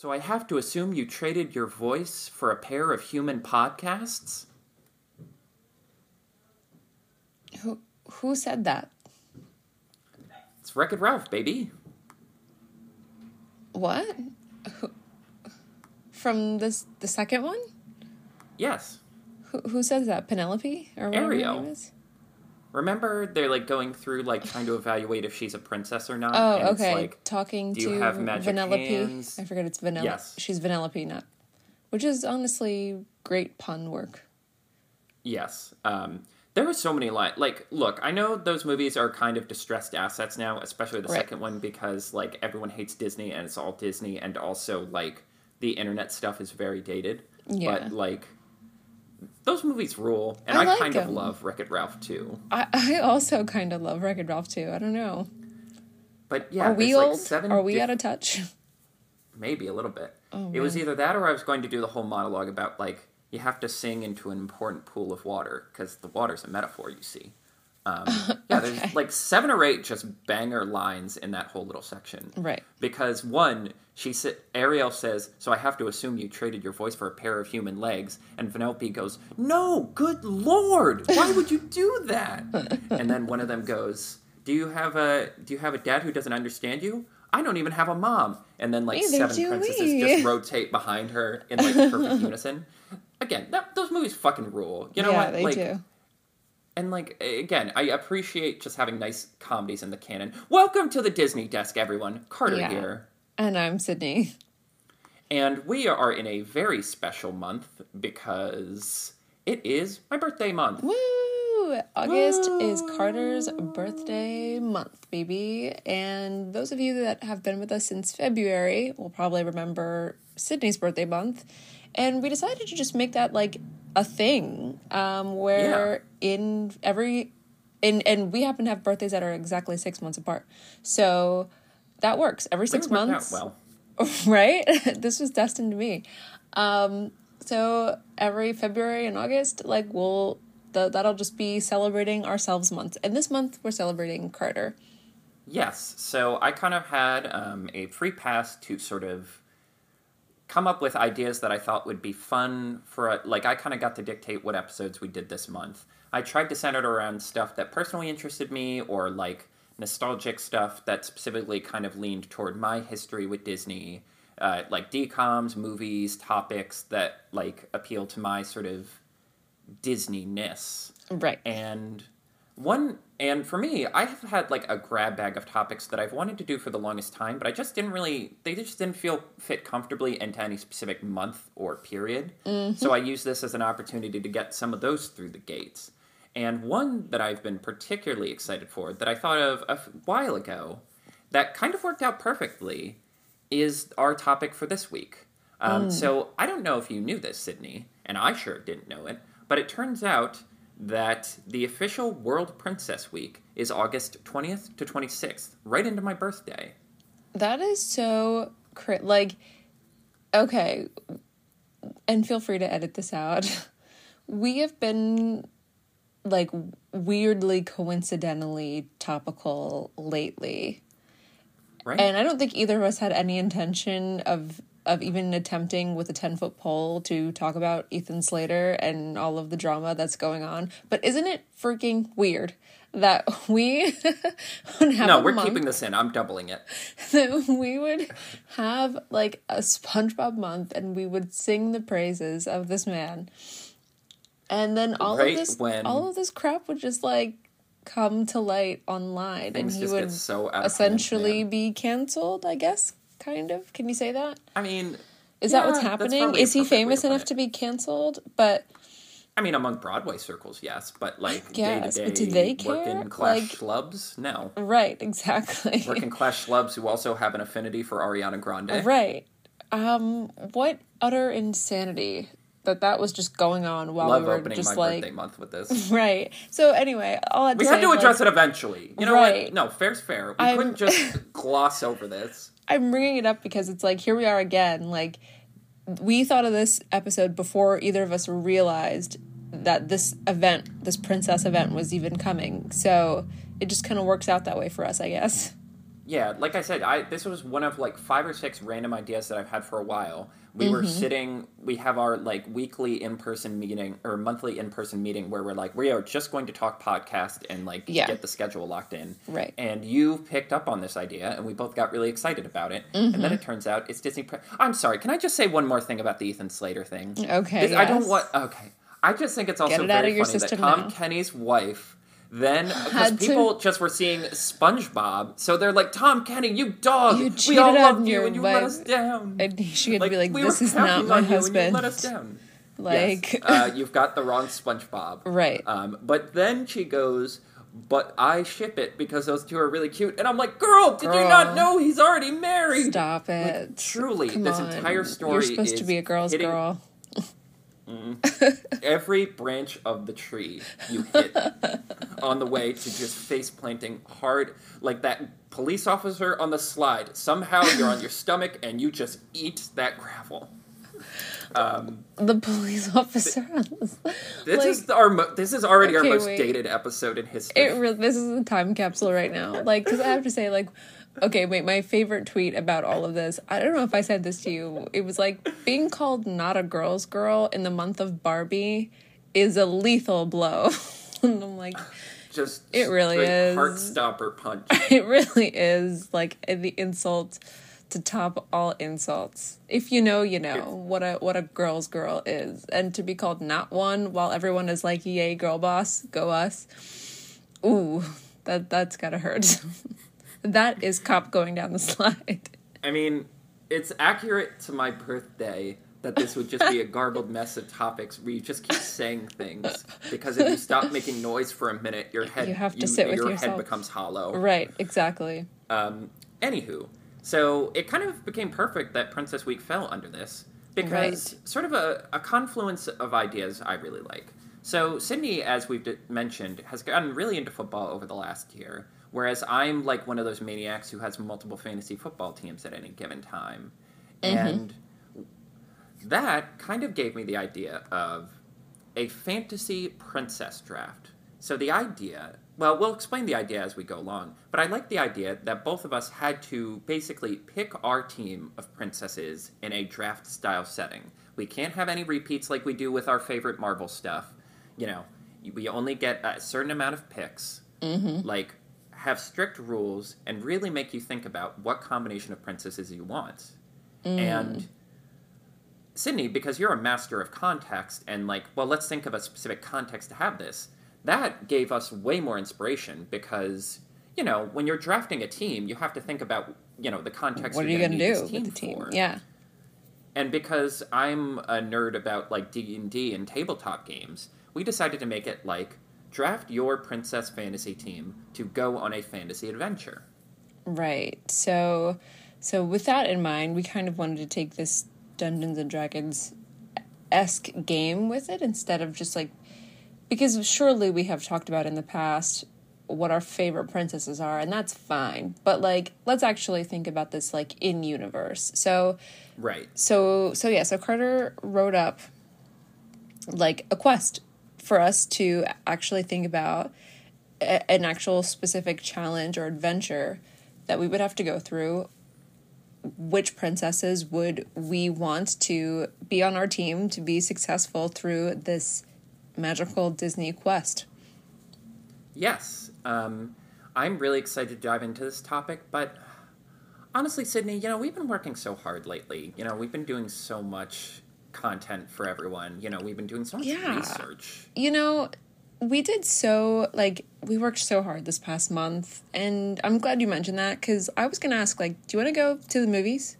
So I have to assume you traded your voice for a pair of human podcasts? Who who said that? It's Wreck It Ralph, baby. What? Who, from this the second one? Yes. Who who says that? Penelope or whatever her name is? Remember, they're like going through like trying to evaluate if she's a princess or not. Oh, and it's okay. like, Talking do you to have magic Vanellope. hands? I forget it's Vanilla. Yes. She's Vanellope, not. Which is honestly great pun work. Yes. Um, there were so many lines. Like, look, I know those movies are kind of distressed assets now, especially the Right. second one because like everyone hates Disney and it's all Disney, and also like the internet stuff is very dated. Yeah. But like, those movies rule, and I I, like kind of love Wreck It Ralph too. I, I also kind of love Wreck-It Ralph too. I don't know. But yeah, Are we like, old? seven Are we diff- out of touch? maybe a little bit. Oh, it was either that or I was going to do the whole monologue about like you have to sing into an important pool of water because the water's a metaphor, you see. Um, yeah, Okay. there's like seven or eight just banger lines in that whole little section. Right. Because one, she sa- Ariel says, "So I have to assume you traded your voice for a pair of human legs," and Vanellope goes, "No, good lord, why would you do that?" and then one of them goes, "Do you have a Do you have a dad who doesn't understand you?" I don't even have a mom. And then like Neither seven princesses we. just rotate behind her in like perfect unison. Again, that, those movies fucking rule. You know yeah, what? they like, do. And like again, I appreciate just having nice comedies in the canon. Welcome to the Disney desk, everyone. Carter Yeah. here. And I'm Sydney. And we are in a very special month because it is my birthday month. Woo! August is Carter's birthday month, baby. And those of you that have been with us since February will probably remember Sydney's birthday month. And we decided to just make that like a thing um, where in every. In, and we happen to have birthdays that are exactly six months apart. So that works. Every six Really months. well. right? this was destined to be. Um, so every February and August, like we'll th- that'll just be celebrating ourselves month. And this month we're celebrating Carter. Yes. So I kind of had um, a free pass to sort of come up with ideas that I thought would be fun for a, like I kind of got to dictate what episodes we did this month. I tried to center it around stuff that personally interested me or like nostalgic stuff that specifically kind of leaned toward my history with Disney, uh, like DComs, movies, topics that like appeal to my sort of Disney-ness. Right. And one and for me, I've had like a grab bag of topics that I've wanted to do for the longest time, but I just didn't really they just didn't feel fit comfortably into any specific month or period. So I use this as an opportunity to get some of those through the gates. And one that I've been particularly excited for that I thought of a while ago that kind of worked out perfectly is our topic for this week. Um, So I don't know if you knew this, Sydney, and I sure didn't know it, but it turns out that the official World Princess Week is August 20th to 26th, right into my birthday. That is so cra- like okay. And feel free to edit this out. We have been like weirdly coincidentally topical lately. Right? And I don't think either of us had any intention of of even attempting with a 10 foot pole to talk about Ethan Slater and all of the drama that's going on. But isn't it freaking weird that we would have no, we're month keeping this in. I'm doubling it. that we would have like a SpongeBob month and we would sing the praises of this man. And then all Right of this when- all of this crap would just like come to light online Things and he would so of hand, essentially be canceled, I guess. Kind of. Can you say that? I mean, Is that what's happening? Is he famous enough it. to be canceled? But I mean, among Broadway circles, yes, but like day to but do they care? working class Like- schlubs, no. right, exactly. Working class schlubs who also have an affinity for Ariana Grande. Right. Um, what utter insanity that that was just going on while Love we were opening just like birthday month with this. right. So anyway, all I We had to address like, it eventually. You know Right. what? No, fair's fair. We I'm- couldn't just gloss over this. I'm bringing it up because it's like here we are again. Like we thought of this episode before either of us realized that this event, this princess event, was even coming. So it just kind of works out that way for us, I guess. Yeah, like I said, I this was one of like five or six random ideas that I've had for a while. We were Mm-hmm. sitting. We have our like weekly in person meeting or monthly in person meeting where we're like we are just going to talk podcast and like Yeah. get the schedule locked in. Right. And you picked up on this idea, and we both got really excited about it. And Mm-hmm. then it turns out it's Disney. Pre- I'm sorry. Can I just say one more thing about the Ethan Slater thing? Okay, This- I don't want. Okay. I just think it's also it very funny that Tom now. Kenny's wife then because Had to- people just were seeing SpongeBob, so they're like, "Tom Kenny, you dog, You we cheated all on loved you and you let us down." And she could like, be like, "This were is not my on you and husband." you let us down. Like, Yes, uh, you've got the wrong SpongeBob. Right. Um, but then she goes, "But I ship it because those two are really cute," and I'm like, "Girl, did you not know he's already married?" stop it. truly, Come this on. entire story You're supposed to be a girl's hitting- girl. Every branch of the tree you hit on the way to just face planting hard like that police officer on the slide somehow you're on your stomach and you just eat that gravel um, The police officer. this Like- is our mo- this is already Okay, our most wait. dated episode in history It really, this is a time capsule right now. Like, because I have to say, like, okay, wait, my favorite tweet about all of this. I don't know if I said this to you. It was like being called not a girl's girl in the month of Barbie is a lethal blow. and I'm like, just It really is. heart stopper punch it really is like the insult to top all insults. If you know, you know what a what a girl's girl is, and to be called not one while everyone is like, "Yay, girl boss, go us!" Ooh, that that's gotta hurt. that is cop going down the slide. i mean it's accurate to my birthday that this would just be a garbled mess of topics where you just keep saying things because if you stop making noise for a minute your head You have to sit with your yourself. head becomes hollow Right, exactly. Um, anywho, so it kind of became perfect that Princess Week fell under this because sort of a, a confluence of ideas I really like. So Sydney, as we've d- mentioned, has gotten really into football over the last year, whereas I'm like one of those maniacs who has multiple fantasy football teams at any given time, mm-hmm. and that kind of gave me the idea of a fantasy princess draft. So the idea, well, we'll explain the idea as we go along, but I like the idea that both of us had to basically pick our team of princesses in a draft style setting. We can't have any repeats like we do with our favorite Marvel stuff. You know, we only get a certain amount of picks. Mm-hmm. Like, have strict rules and really make you think about what combination of princesses you want. Mm. And Sydney, because you're a master of context and like, well, let's think of a specific context to have this. That gave us way more inspiration because you know when you're drafting a team, you have to think about you know the context. What are you gonna gonna do this with the team? for. Yeah. And because I'm a nerd about like D and D and tabletop games, we decided to make it like draft your princess fantasy team to go on a fantasy adventure. Right. So so with that in mind, we kind of wanted to take this Dungeons and Dragons esque game with it instead of just like because surely we have talked about in the past what our favorite princesses are and that's fine. But like let's actually think about this like in universe. So Right. so so yeah, so Carter wrote up like a quest for us to actually think about a, an actual specific challenge or adventure that we would have to go through which princesses would we want to be on our team to be successful through this magical Disney quest. Yes. Um, I'm really excited to dive into this topic, but honestly, Sydney, you know, we've been working so hard lately. You know, we've been doing so much content for everyone. You know, we've been doing so much Yeah. research. You know, we did so like we worked so hard this past month and I'm glad you mentioned that cuz I was going to ask like do you want to go to the movies?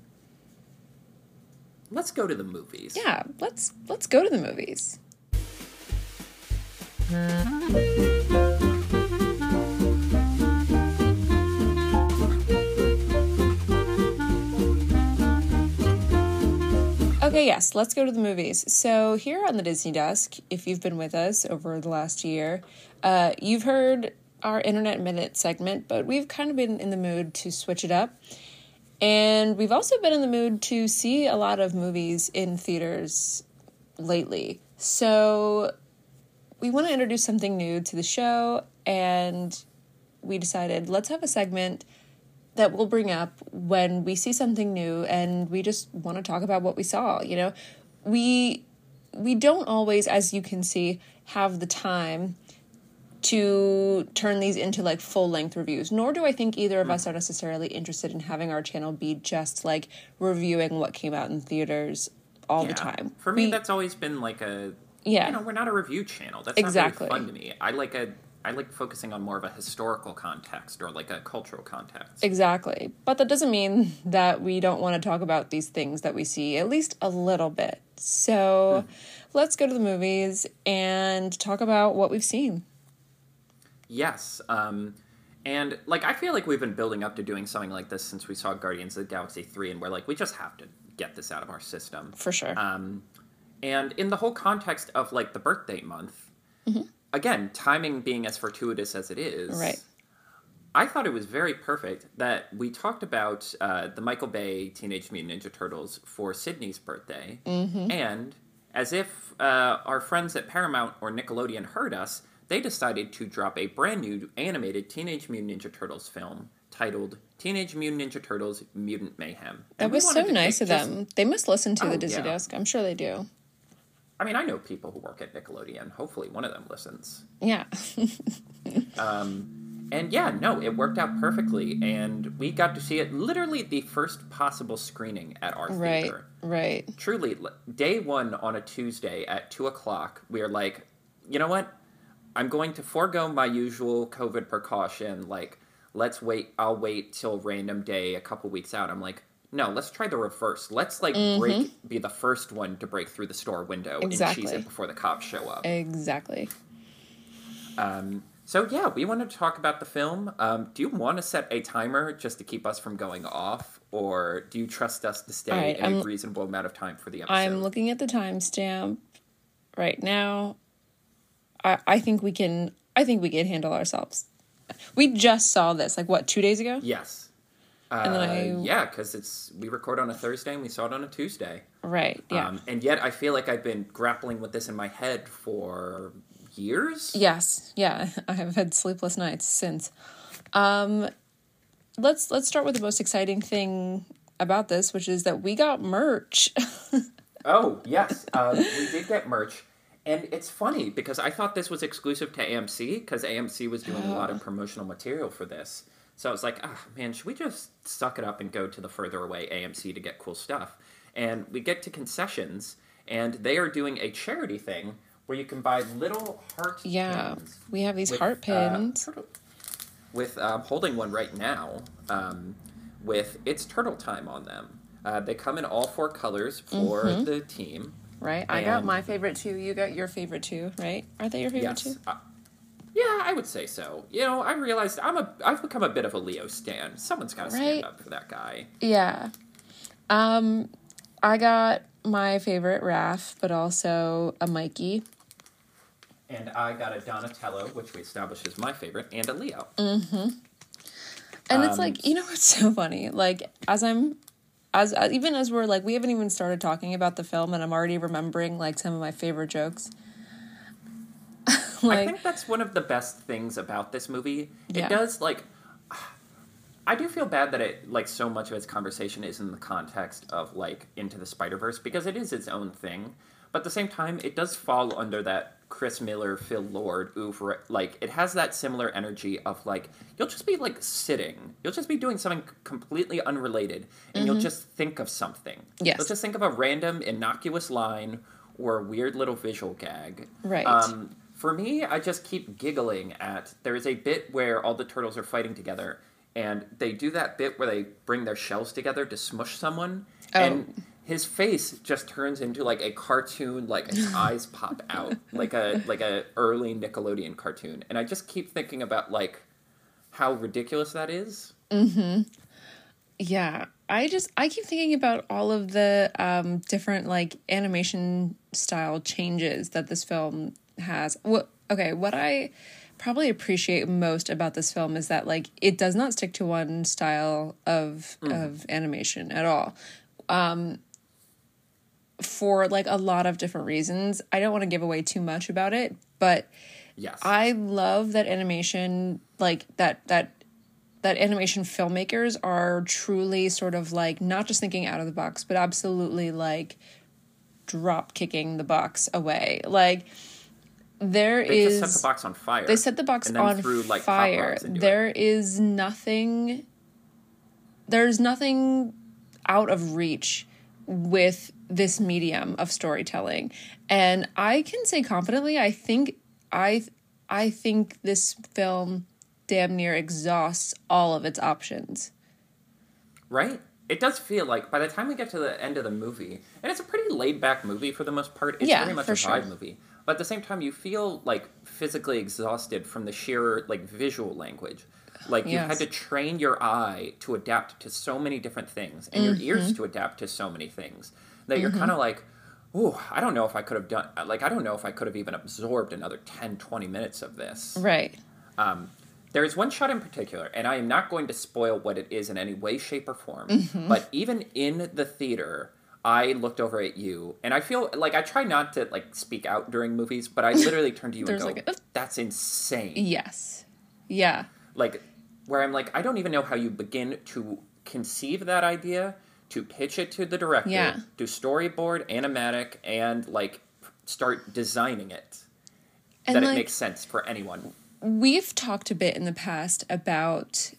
Let's go to the movies. Yeah, let's let's go to the movies. Okay, yes, let's go to the movies. So, here on the Disney Desk, if you've been with us over the last year, uh, you've heard our Internet Minute segment, but we've kind of been in the mood to switch it up. And we've also been in the mood to see a lot of movies in theaters lately. So, we want to introduce something new to the show, and we decided let's have a segment that we'll bring up when we see something new and we just want to talk about what we saw, you know. We we don't always as you can see have the time to turn these into like full length reviews nor do i think either of us are necessarily interested in having our channel be just like reviewing what came out in theaters all the time For me, We- that's always been like a Yeah. You know, we're not a review channel. That's Exactly. not very fun to me. I like a I like focusing on more of a historical context or like a cultural context. Exactly. But that doesn't mean that we don't want to talk about these things that we see at least a little bit. So let's go to the movies and talk about what we've seen. Yes. Um, and like I feel like we've been building up to doing something like this since we saw Guardians of the Galaxy 3 and we're like we just have to get this out of our system. For sure. Um, and in the whole context of like the birthday month, again, timing being as fortuitous as it is, Right. I thought it was very perfect that we talked about uh, the Michael Bay Teenage Mutant Ninja Turtles for Sydney's birthday, and as if uh, our friends at Paramount or Nickelodeon heard us, they decided to drop a brand new animated Teenage Mutant Ninja Turtles film titled Teenage Mutant Ninja Turtles: Mutant Mayhem. that And we was so nice of just- them. They must listen to Oh, the Disney yeah. Desk. I'm sure they do. I mean, I know people who work at Nickelodeon. Hopefully, one of them listens. Yeah. um, And yeah, no, it worked out perfectly, and we got to see it literally the first possible screening at our right. theater. Right. Truly, day one on a Tuesday at two o'clock, we are like, you know what? I'm going to forego my usual COVID precaution. Like, let's wait. I'll wait till random day a couple weeks out. I'm like, no, let's try the reverse. Let's like break, be the first one to break through the store window and cheese it before the cops show up. Exactly. Um, so yeah, we wanted to talk about the film. Um, do you want to set a timer just to keep us from going off, or do you trust us to stay right, a I'm- reasonable amount of time for the episode? I'm looking at the timestamp right now. I I think we can I think we can handle ourselves. We just saw this like what, 2 days ago? yes. Uh, And then I- yeah, because it's we record on a Thursday and we saw it on a Tuesday. Right. Yeah. Um, and yet I feel like I've been grappling with this in my head for years. Yes, yeah, I have had sleepless nights since. Um, let's let's start with the most exciting thing about this, which is that we got merch. Oh yes, um, we did get merch, and it's funny because I thought this was exclusive to AMC because AMC was doing a lot of promotional material for this. So I was like, ah, man, should we just suck it up and go to the further away AMC to get cool stuff? And we get to concessions, and they are doing a charity thing where you can buy little heart yeah, pins we have these with, heart uh, pins. turtle- with um, holding one right now um, with it's turtle time on them. Uh, they come in all four colors for Mm-hmm. the team. right, I got my favorite too. You got your favorite too, right? Are they your favorite Yes. too? Yeah, I would say so. You know, I realized I'm a I've become a bit of a Leo stan. Someone's got to Right. stand up for that guy. Yeah. Um, I got my favorite Raph, but also a Mikey. And I got a Donatello, which we established is my favorite, and a Leo. Mm. And it's Um, like, you know what's so funny? Like as I'm as uh, even as we're like we haven't even started talking about the film and I'm already remembering like some of my favorite jokes. I think that's one of the best things about this movie. Yeah. It does like I do feel bad that it like so much of its conversation is in the context of like Into the Spider Verse because it is its own thing. But at the same time, it does fall under that Chris Miller, Phil Lord, oeuvre. Like it has that similar energy of like you'll just be like sitting, you'll just be doing something completely unrelated, and you'll just think of something. Yes. You'll just think of a random innocuous line or a weird little visual gag. Right. Um, for me, I just keep giggling at there is a bit where all the turtles are fighting together, and they do that bit where they bring their shells together to smush someone, Oh. and his face just turns into like a cartoon, like his eyes pop out, like a like a early Nickelodeon cartoon, and I just keep thinking about like how ridiculous that is. yeah, I just I keep thinking about all of the um different like animation style changes that this film has. What okay, what I probably appreciate most about this film is that like it does not stick to one style of of animation at all. Um for like a lot of different reasons. I don't want to give away too much about it, but Yes. I love that animation, like that that that animation filmmakers are truly sort of like not just thinking out of the box, but absolutely like drop kicking the box away. Like there They is just set the box on fire. they set the box on threw, like, fire. into it. There is nothing there's nothing out of reach with this medium of storytelling. And I can say confidently I think I I think this film damn near exhausts all of its options. Right? It does feel like by the time we get to the end of the movie, and it's a pretty laid back movie for the most part, it's Yeah, very much for a vibe sure. movie. But at the same time, you feel like physically exhausted from the sheer like visual language. Like you had to train your eye to adapt to so many different things, and your Mm-hmm. ears to adapt to so many things that you're kind of like, oh, I don't know if I could have done. Like I don't know if I could have even absorbed another 10, 20 minutes of this. Right. There is one shot in particular, and I am not going to spoil what it is in any way, shape, or form. Mm-hmm. But even in the theater, I looked over at you, and I feel like I try not to like speak out during movies, but I literally turned to you and go, like a- "That's insane!" Yes. Yeah. Like where I'm like, I don't even know how you begin to conceive that idea, to pitch it to the director, Yeah. do storyboard, animatic, and like start designing it. And that like it makes sense for anyone. we've talked a bit in the past about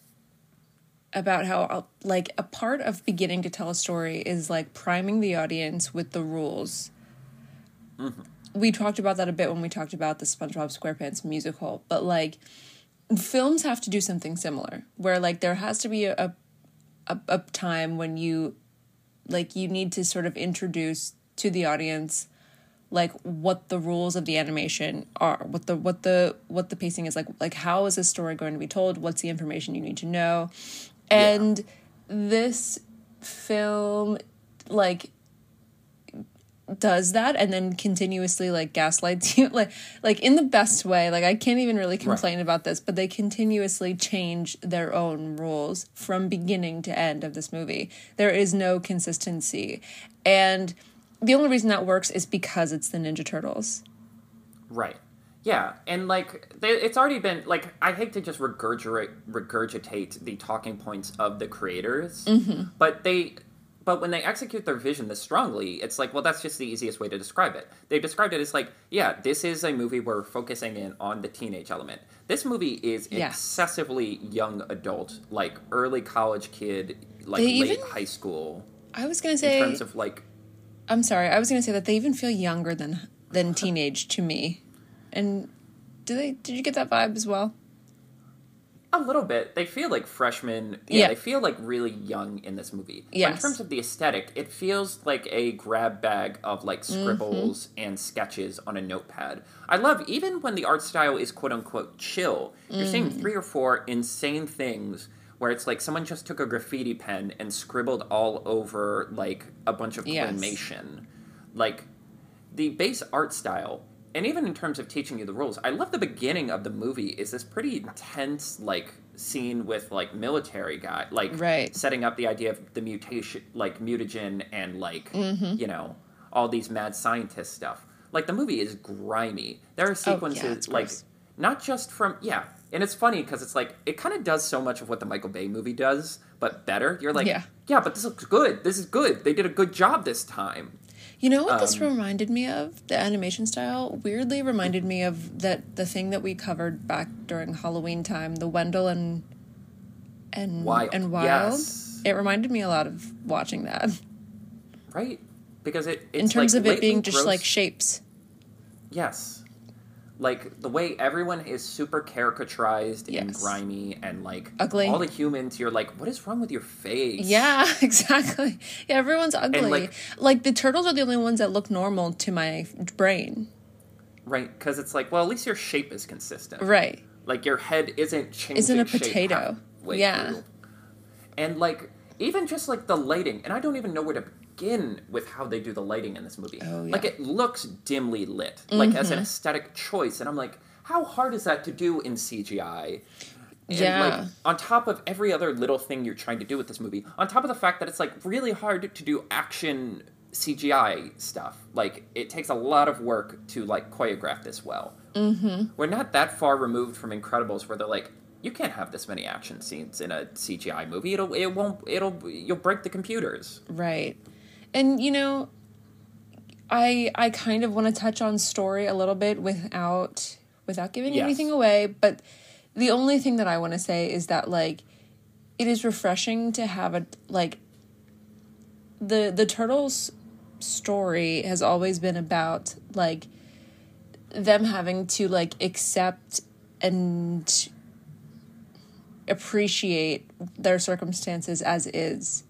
about how uh, like a part of beginning to tell a story is like priming the audience with the rules. We talked about that a bit when we talked about the SpongeBob SquarePants musical, but like films have to do something similar where like there has to be a a, a time when you like you need to sort of introduce to the audience like what the rules of the animation are what the what the what the pacing is like like how is this story going to be told? What's the information you need to know and this film like does that and then continuously like gaslights you like like in the best way. Like i can't even really complain about this but they continuously change their own rules from beginning to end of this movie. There is no consistency. And the only reason that works is because it's the ninja turtles. Right. Yeah, and like they, it's already been like I hate to just regurgitate regurgitate the talking points of the creators, mm-hmm. but they but when they execute their vision this strongly, it's like well that's just the easiest way to describe it. They've described it as like yeah this is a movie where we're focusing in on the teenage element. This movie is Yeah. excessively young adult, like early college kid, like They late even- high school i was gonna say in terms of like i'm sorry i was gonna say that they even feel younger than than teenage to me and do they did you get that vibe as well A little bit. They feel like freshmen. Yeah, Yeah. they feel like really young in this movie. Yeah. in terms of the aesthetic, it feels like a grab bag of like Mm-hmm. scribbles and sketches on a notepad. I love even when the art style is quote unquote chill. You're seeing Mm. three or four insane things where it's like someone just took a graffiti pen and scribbled all over like a bunch of Yes. claymation. Like the base art style and even in terms of teaching you the rules i love the beginning of the movie is this pretty intense like scene with like military guy like Right. setting up the idea of the mutation like mutagen and like Mm-hmm. you know all these mad scientist stuff like the movie is grimy there are sequences Oh, it's like gross. not just from yeah and it's funny because it's like it kind of does so much of what the michael bay movie does but better you're like Yeah. yeah but this looks good this is good they did a good job this time You know what this Um, reminded me of? The animation style weirdly reminded me of that the thing that we covered back during Halloween time, the Wendell and and Wild. and Wild. Yes. It reminded me a lot of watching that right because it it's in terms like of it being just gross- like shapes. yes like the way everyone is super caricaturized and grimy and like Ugly. all the humans you're like what is wrong with your face Yeah, exactly. Yeah, everyone's ugly. like- like the turtles are the only ones that look normal to my brain. right because it's like well at least your shape is consistent Right. like your head isn't changing Isn't a potato. Yeah. through. and like even just like the lighting and i don't even know where to begin with how they do the lighting in this movie Oh, like yeah. Mm-hmm. it looks dimly lit like as an aesthetic choice and i'm like how hard is that to do in cgi And Yeah. like on top of every other little thing you're trying to do with this movie, on top of the fact that it's like really hard to do action CGI stuff. Like it takes a lot of work to like choreograph this well. Mm-hmm. We're not that far removed from Incredibles, where they're like, you can't have this many action scenes in a CGI movie. It'll it won't it'll you'll break the computers. Right. And you know, I I kind of want to touch on story a little bit without without giving Yes. anything away, but the only thing that I want to say is that like it is refreshing to have a like the the turtles story has always been about like them having to like accept and appreciate their circumstances as is.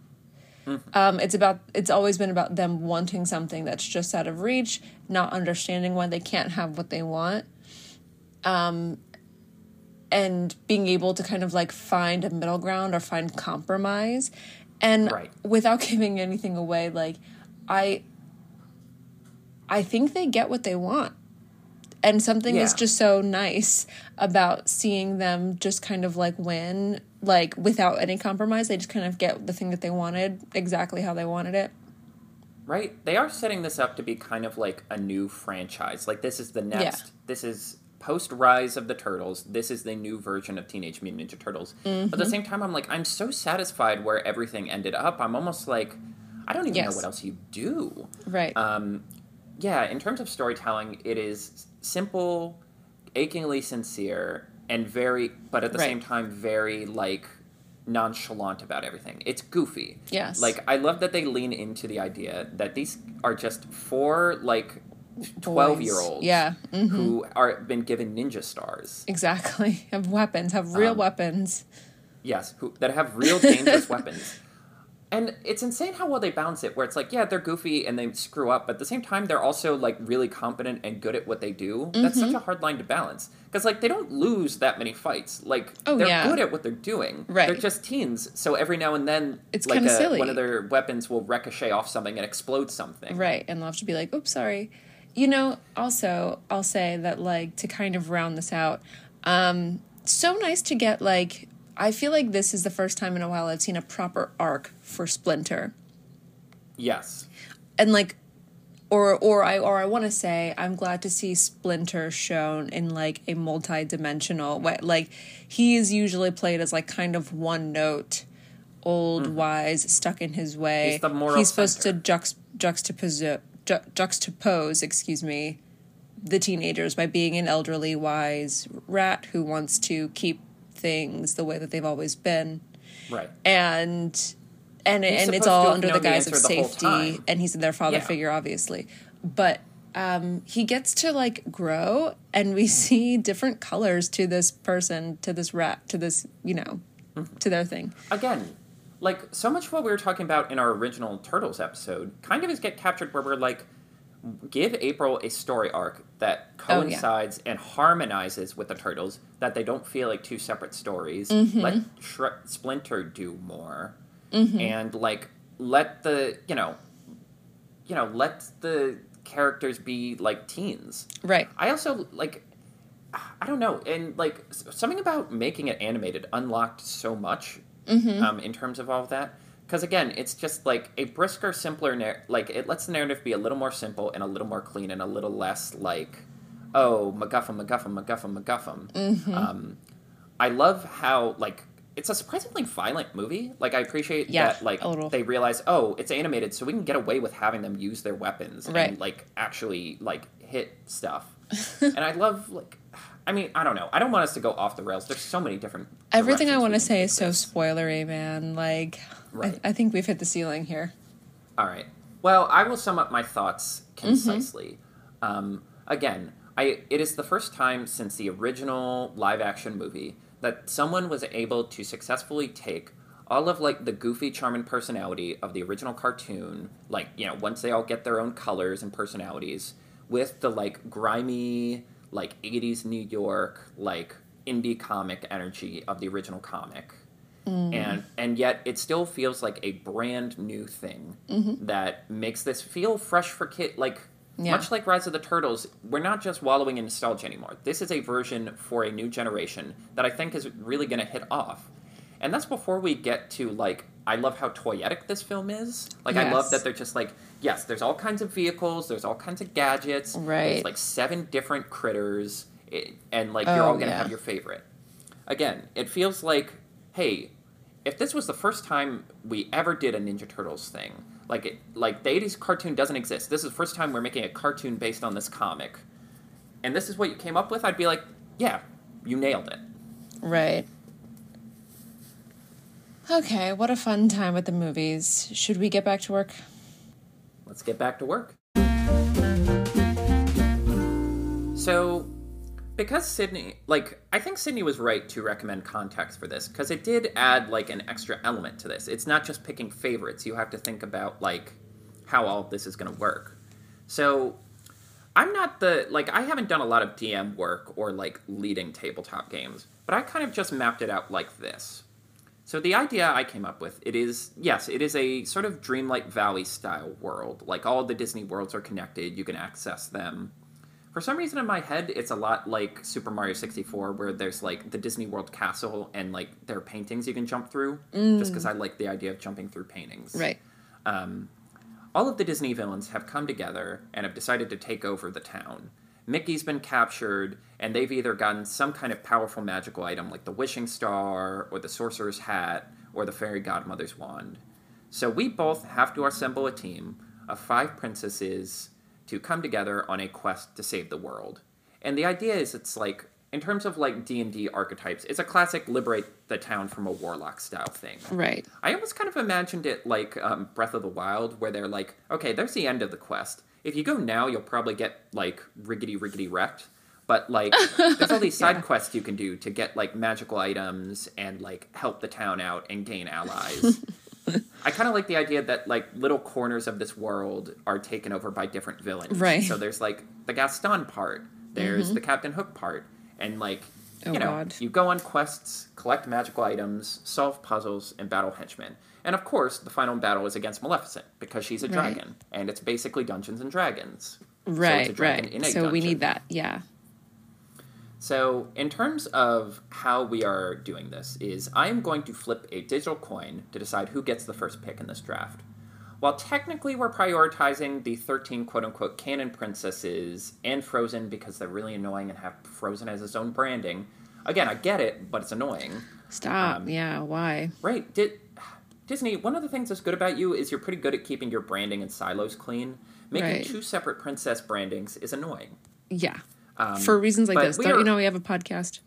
Um, it's about it's always been about them wanting something that's just out of reach, not understanding why they can't have what they want. Um, and being able to kind of like find a middle ground or find compromise. And Right. without giving anything away, like I I think they get what they want. And something is just so nice about seeing them just kind of like win, like without any compromise. They just kind of get the thing that they wanted exactly how they wanted it. Right? They are setting this up to be kind of like a new franchise. Like this is the next. This is post Rise of the Turtles. This is the new version of Teenage Mutant Ninja Turtles. But Mm-hmm. at the same time, I'm like, I'm so satisfied where everything ended up. I'm almost like, I don't even Yes. know what else you do. Right. Um, yeah, in terms of storytelling, it is simple, achingly sincere, and very, but at the Right. same time, very like nonchalant about everything. It's goofy. Yes. Like I love that they lean into the idea that these are just four like twelve year olds. Yeah. Mm, Who are been given ninja stars. exactly. Have weapons, have real Um, weapons. Yes, who that have real dangerous weapons. And it's insane how well they balance it, where it's like, yeah, they're goofy and they screw up, but at the same time, they're also like really competent and good at what they do. That's Mm-hmm. such a hard line to balance because like they don't lose that many fights. Like Oh, they're yeah. good at what they're doing. Right. They're just teens, so every now and then, It's like a- silly. one of their weapons will ricochet off something and explode something. Right. And they'll have to be like, oops, sorry. You know, also, I'll say that, like, to kind of round this out, um, so nice to get, like, I feel like this is the first time in a while I've seen a proper arc for Splinter. Yes. and like or or I or I want to say I'm glad to see Splinter shown in like a multi-dimensional way. Like he is usually played as like kind of one note, old, wise, stuck in his way. Mm-hmm. He's the moral He's supposed to jux, juxtapose ju- juxtapose, excuse me, the teenagers by being an elderly, wise rat who wants to keep things the way that they've always been Right. and and He's and it's all under the guise of the whole safety and he's their father Yeah. figure obviously but um he gets to like grow and we see different colors to this person to this rat to this you know Mm-hmm. to their thing again, like so much of what we were talking about in our original Turtles episode kind of is get captured where we're like, give April a story arc that Oh, yeah. coincides and harmonizes with the Turtles, that they don't feel like two separate stories. Mm-hmm. Let Shre- Splinter do more, and like let the you know, you know, let the characters be like teens. right I also like I don't know, and like something about making it animated unlocked so much Mm-hmm. um, in terms of all of that. Because again, it's just like a brisker, simpler nar- like it lets the narrative be a little more simple and a little more clean and a little less like, oh MacGuffin, MacGuffin, MacGuffin, MacGuffin. Mm-hmm. Um, I love how like it's a surprisingly violent movie. Like I appreciate Yeah, that like they realize oh it's animated so we can get away with having them use their weapons Right. and like actually like hit stuff. and I love like I mean I don't know I don't want us to go off the rails. There's so many different. everything i want to say is so spoilery man like Right. I, I think we've hit the ceiling here All right. Well, I will sum up my thoughts Mm-hmm. concisely. Um, again, I it is the first time since the original live action movie that someone was able to successfully take all of like the goofy charm and personality of the original cartoon, like, you know, once they all get their own colors and personalities, with the like grimy, like 80s New York, like indie comic energy of the original comic Mm. and and yet it still feels like a brand new thing mm-hmm. that makes this feel fresh for kid like Yeah. much like rise of the turtles we're not just wallowing in nostalgia anymore. This is a version for a new generation that i think is really going to hit off. And that's before we get to like i love how toyetic this film is. Like i love that they're just like yes there's all kinds of vehicles there's all kinds of gadgets Right. there's like seven different critters and like oh, you're Oh, all going to yeah. have your favorite. Again, it feels like, hey, if this was the first time we ever did a Ninja Turtles thing, like it, like the '80s cartoon doesn't exist. This is the first time we're making a cartoon based on this comic, and this is what you came up with. I'd be like, yeah, you nailed it. Right. Okay, what a fun time at the movies. Should we get back to work? Let's get back to work. So, because Sydney, like, I think Sydney was right to recommend context for this because it did add like an extra element to this. It's not just picking favorites. You have to think about like how all of this is going to work. So, I'm not the like I haven't done a lot of DM work or like leading tabletop games, but I kind of just mapped it out like this. So the idea I came up with, it is yes, it is a sort of Dreamlight Valley style world. Like all the Disney worlds are connected, you can access them. For some reason in my head, it's a lot like Super Mario 64 where there's like the Disney World castle and like there are paintings you can jump through just mm. because I like the idea of jumping through paintings. Right. Um, all of the Disney villains have come together and have decided to take over the town. Mickey's been captured, and they've either gotten some kind of powerful magical item like the wishing star, or the sorcerer's hat, or the fairy godmother's wand. So we both have to assemble a team of five princesses to come together on a quest to save the world. And the idea is it's like in terms of like D&D archetypes, it's a classic liberate the town from a warlock style thing. Right. I almost kind of imagined it like um, Breath of the Wild, where they're like, okay, there's the end of the quest. If you go now, you'll probably get like riggedy riggedy wrecked. But like, there's all these side quests you can do to get like magical items and like help the town out and gain allies. I kind of like the idea that like little corners of this world are taken over by different villains. Right. So there's like the Gaston part, there's mm-hmm. the Captain Hook part, and like Oh, you know, God. you go on quests, collect magical items, solve puzzles, and battle henchmen. And of course, the final battle is against Maleficent because she's a Right. dragon, and it's basically Dungeons and Dragons. Right, so dragon right. So we need that. Yeah. So, in terms of how we are doing this, is I am going to flip a digital coin to decide who gets the first pick in this draft. While technically we're prioritizing the 13 quote unquote canon princesses and Frozen because they're really annoying and have Frozen as its own branding, again, I get it, but it's annoying. Stop. Um, yeah. Why? Right. Did Disney, one of the things that's good about you is you're pretty good at keeping your branding and silos clean. Making Right. two separate princess brandings is annoying. Yeah. Um, For reasons like this, don't are- you know we have a podcast?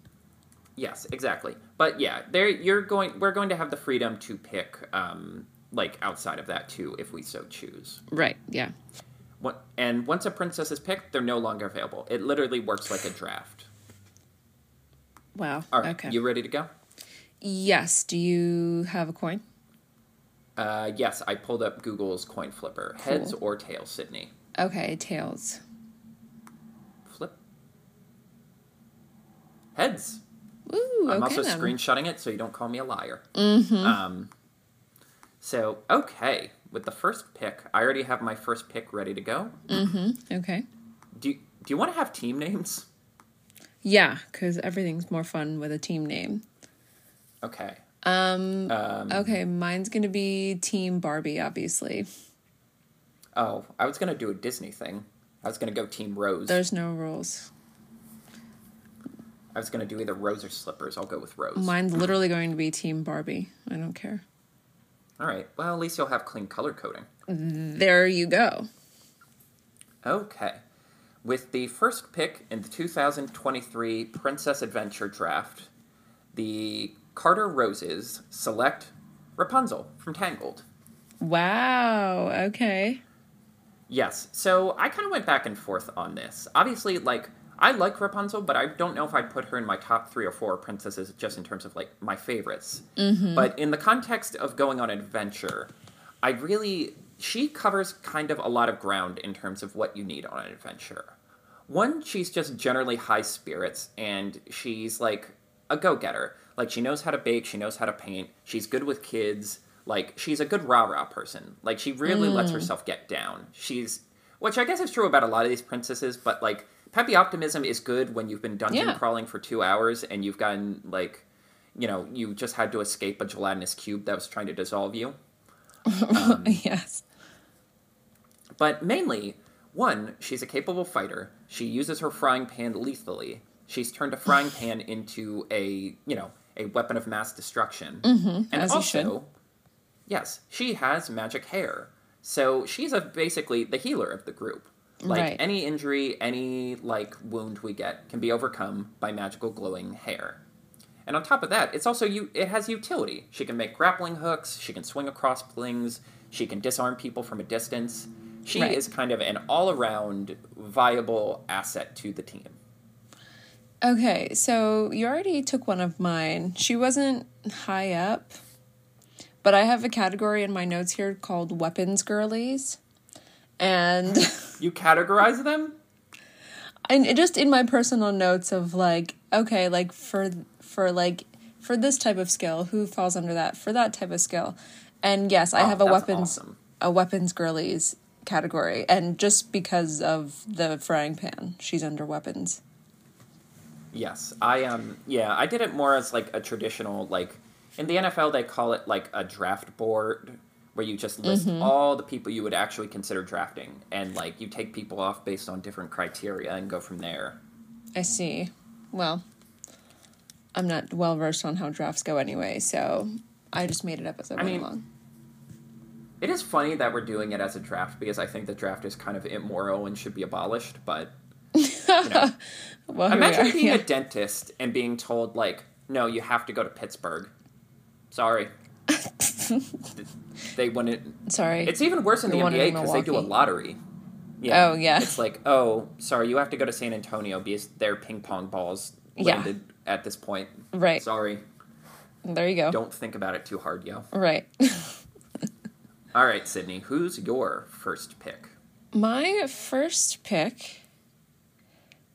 Yes, exactly. But yeah, there you're going. We're going to have the freedom to pick, um, like outside of that too, if we so choose. Right. Yeah. What, and once a princess is picked, they're no longer available. It literally works like a draft. Wow. All right, okay. you ready to go? yes. Do you have a coin? Uh, yes, I pulled up Google's coin flipper. Heads or tails, Sydney? Okay. Tails. Flip. Heads. Ooh. I'm okay also then. screenshotting it so you don't call me a liar. Mm-hmm. Um, so, okay, with the first pick, I already have my first pick ready to go. Okay. Do you, do you want to have team names? Yeah, because everything's more fun with a team name. Okay. Um. Um, Okay. Mine's gonna be Team Barbie, obviously. Oh, I was going to do a Disney thing. I was going to go Team Rose. There's no rules. I was going to do either Rose or Slippers. I'll go with Rose. Mine's literally going to be Team Barbie. I don't care. All right. Well, at least you'll have clean color coding. There you go. Okay. With the first pick in the 2023 Princess Adventure Draft, the Carter Roses select Rapunzel from Tangled. Wow. Okay. Yes. So I kind of went back and forth on this. Obviously, like, I like Rapunzel, but I don't know if I'd put her in my top three or four princesses just in terms of, like, my favorites. Mm-hmm. But in the context of going on adventure, I really. She covers kind of a lot of ground in terms of what you need on an adventure. One, she's just generally high spirits, and she's like a go getter. Like, she knows how to bake, she knows how to paint, she's good with kids. Like, she's a good rah rah person. Like, she really lets mm. herself get down. She's. Which I guess is true about a lot of these princesses, but, like, peppy optimism is good when you've been dungeon Yeah. crawling for two hours and you've gotten, like, you know, you just had to escape a gelatinous cube that was trying to dissolve you. yes. But mainly, one, she's a capable fighter. She uses her frying pan lethally. She's turned a frying pan into a, you know, a weapon of mass destruction. Mm-hmm, and also, yes, she has magic hair. So she's a basically the healer of the group. Like Right. any injury, any like wound we get can be overcome by magical glowing hair. And on top of that, it's also you it has utility. She can make grappling hooks, she can swing across flings, she can disarm people from a distance. She Right. is kind of an all-around viable asset to the team. Okay, so you already took one of mine. She wasn't high up, but I have a category in my notes here called weapons girlies. And You categorize them? and it just in my personal notes of like, okay, like for for like for this type of skill, who falls under that? For that type of skill. And yes, I Oh, have a weapons awesome. a weapons girlies category. And just because of the frying pan, she's under weapons. Yes, I um yeah, I did it more as like a traditional like in the NFL they call it like a draft board where you just list mm-hmm. all the people you would actually consider drafting and like you take people off based on different criteria and go from there. I see. Well, I'm not well versed on how drafts go anyway, so I just made it up as I, went mean- along. It is funny that we're doing it as a draft because I think the draft is kind of immoral and should be abolished, but you know, Well, imagine are. being yeah. a dentist and being told like, "No, you have to go to Pittsburgh." Sorry. they wouldn't Sorry. It's even worse in the NBA because they do a lottery. Oh, yeah. It's like, oh, sorry, you have to go to San Antonio because their ping pong balls Yeah. landed at this point. Right. Sorry. there you go. Don't think about it too hard, yo. Right. All right, Sydney, who's your first pick? My first pick,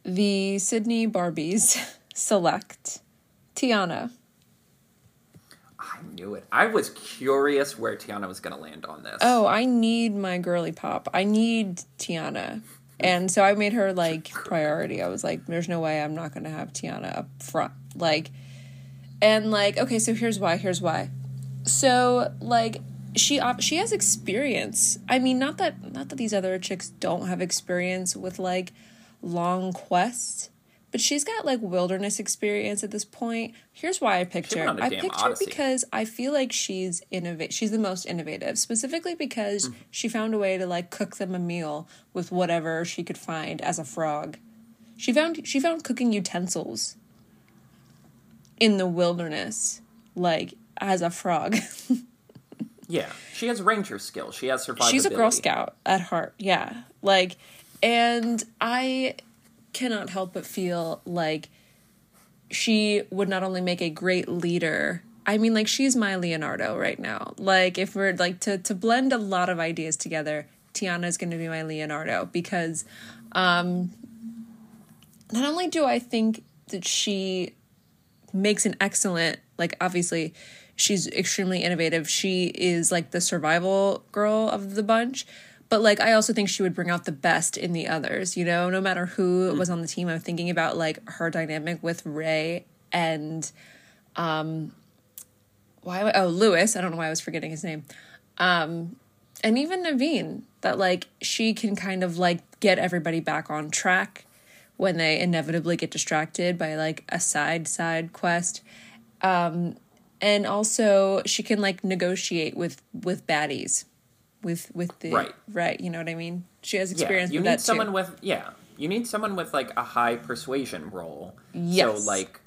the Sydney Barbies select Tiana. I knew it. I was curious where Tiana was going to land on this. Oh, I need my girly pop. I need Tiana. And so I made her like priority. I was like, there's no way I'm not going to have Tiana up front. Like, and like, okay, so here's why. Here's why. So like, she op- she has experience. I mean, not that not that these other chicks don't have experience with like long quests, but she's got like wilderness experience at this point. Here's why I picked her. went on a I picked odyssey. her because I feel like she's innovate. She's the most innovative, specifically because Mm. she found a way to like cook them a meal with whatever she could find as a frog. She found she found cooking utensils in the wilderness, like as a frog. Yeah, she has ranger skill. She has survivability. She's a Girl Scout at heart. Yeah. Like, and I cannot help but feel like she would not only make a great leader. I mean, like she's my Leonardo right now. Like, if we're like to to blend a lot of ideas together, Tiana is going to be my Leonardo because, um, not only do I think that she makes an excellent like obviously she's extremely innovative she is like the survival girl of the bunch but like i also think she would bring out the best in the others you know? No matter who was on the team i'm thinking about like her dynamic with ray and um why oh louis. I don't know why i was forgetting his name. Um and even naveen that like she can kind of like get everybody back on track when they inevitably get distracted by like a side side quest. Um and also she can like negotiate with with baddies with with the Right. right you know what i mean she has experience. Yeah, you with need that someone too with yeah, you need someone with like a high persuasion role. Yes. So like,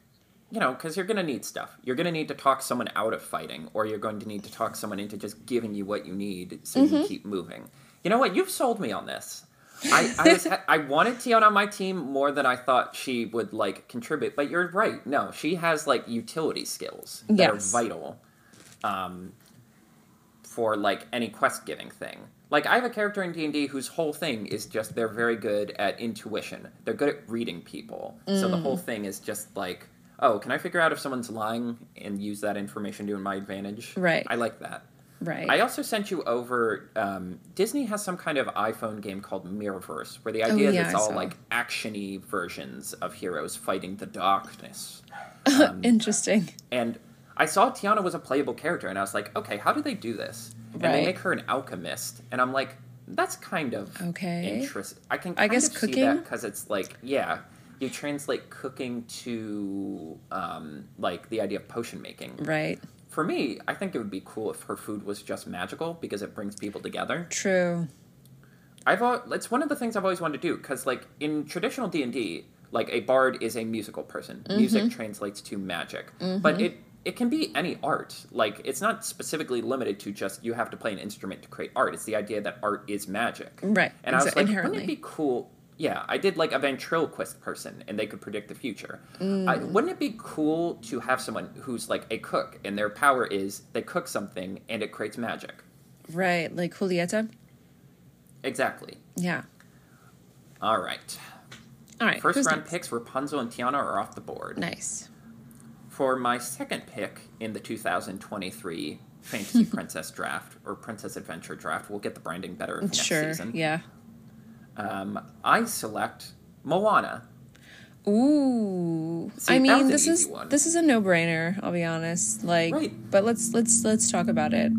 you know, because you're gonna need stuff. You're gonna need to talk someone out of fighting, or you're going to need to talk someone into just giving you what you need so you Mm-hmm. can keep moving. You know what? You've sold me on this. I I, was, I wanted Tiana on my team more than I thought she would like contribute. But you're right. No, she has like utility skills that Yes. are vital. Um, for like any quest giving thing. Like I have a character in D and D whose whole thing is just they're very good at intuition. They're good at reading people. So the Mm. whole thing is just like, oh, can I figure out if someone's lying and use that information to my advantage? Right. I like that. right I also sent you over. Um, Disney has some kind of iPhone game called Mirrorverse, where the idea Oh, yeah, is it's I all saw. like actiony versions of heroes fighting the darkness. interesting And I saw Tiana was a playable character, and I was like, okay, how do they do this? And they make her an alchemist, and I'm like, that's kind of Okay. interest. I can I kind guess of see cooking? that because it's like, yeah, you translate cooking to um, like the idea of potion making. Right. For me, I think it would be cool if her food was just magical because it brings people together. True. I've it's one of the things I've always wanted to do because like in traditional D and D, like a bard is a musical person. Music translates to magic, but it it can be any art. Like it's not specifically limited to just you have to play an instrument to create art. It's the idea that art is magic. Right, And I was like, inherently. wouldn't it be cool? Yeah, I did like a ventriloquist person, and they could predict the future. Mm. I, wouldn't it be cool to have someone who's like a cook, and their power is they cook something and it creates magic? Right. Like Julieta. Exactly. Yeah. All right. All right. First round next? picks, Rapunzel and Tiana are off the board. Nice. For my second pick in the 2023 Fantasy Princess Draft or Princess Adventure Draft, we'll get the branding better next Sure. season. Yeah. Um, I select Moana. Ooh. See, I mean, this is one. this is a no-brainer, I'll be honest. Like Right. but let's let's let's talk about it.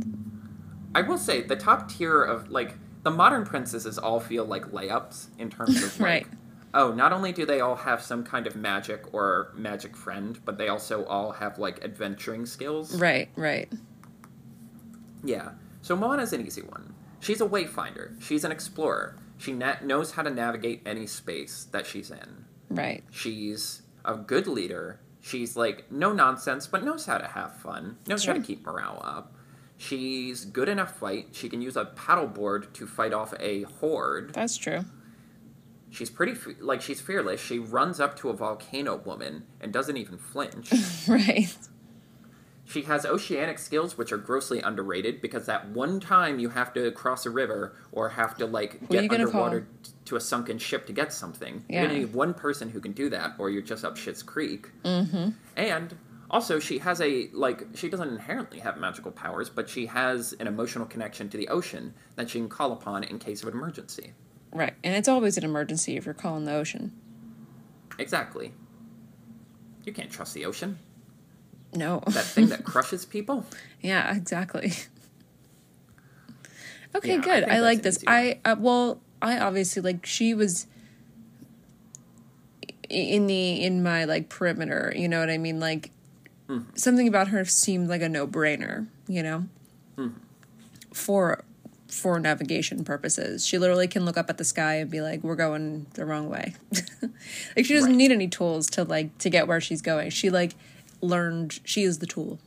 I will say the top tier of like the modern princesses all feel like layups in terms of like, Right. Oh, not only do they all have some kind of magic or magic friend, but they also all have like adventuring skills. Right, right. Yeah. So Moana's an easy one. She's a wayfinder. She's an explorer. She na- knows how to navigate any space that she's in. Right. She's a good leader. She's like no nonsense, but knows how to have fun. Knows how to keep morale up. She's good in a fight. She can use a paddleboard to fight off a horde. That's true. She's pretty like she's fearless. She runs up to a volcano woman and doesn't even flinch. Right. She has oceanic skills, which are grossly underrated because that one time you have to cross a river or have to like get underwater call? to a sunken ship to get something. Yeah. You're gonna need one person who can do that, or you're just up shit's creek. Mm-hmm. And also, she has a like she doesn't inherently have magical powers, but she has an emotional connection to the ocean that she can call upon in case of an emergency. Right. And it's always an emergency if you're calling the ocean. Exactly. You can't trust the ocean. No. That thing that crushes people. yeah, exactly. Okay, Yeah, good. think I, like this. I uh, well, I obviously like she was in the in my like perimeter, you know what I mean? Like Hmm. something about her seemed like a no-brainer, you know? Hmm. For for navigation purposes. She literally can look up at the sky and be like, "We're going the wrong way." like she doesn't Right. need any tools to like to get where she's going. She like learned she is the tool.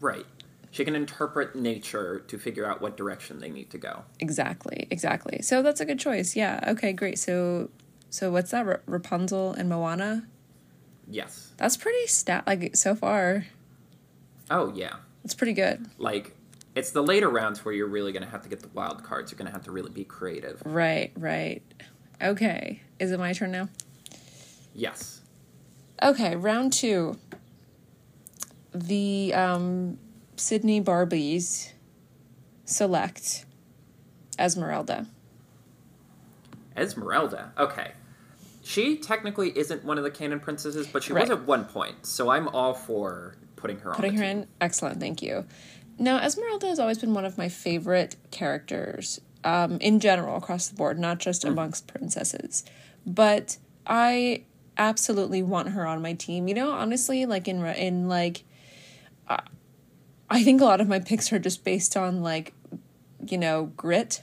Right. She can interpret nature to figure out what direction they need to go. Exactly, exactly. So that's a good choice. Yeah. Okay, great. So, so what's that? Ra- Rapunzel and Moana. Yes. That's pretty stat. Like so far, Oh, yeah. it's pretty good. Like, it's the later rounds where you're really going to have to get the wild cards. You're going to have to really be creative. Right, right. Okay. Is it my turn now? Yes. Okay, round two. The um, Sydney Barbies select Esmeralda. Esmeralda. Okay. She technically isn't one of the canon princesses, but she was at one point. So I'm all for putting her Putting on the her team. in? Excellent, thank you. Now, Esmeralda has always been one of my favorite characters um, in general across the board, not just amongst princesses. But I absolutely want her on my team. You know, honestly, like in in like, uh, I think a lot of my picks are just based on like, you know, grit.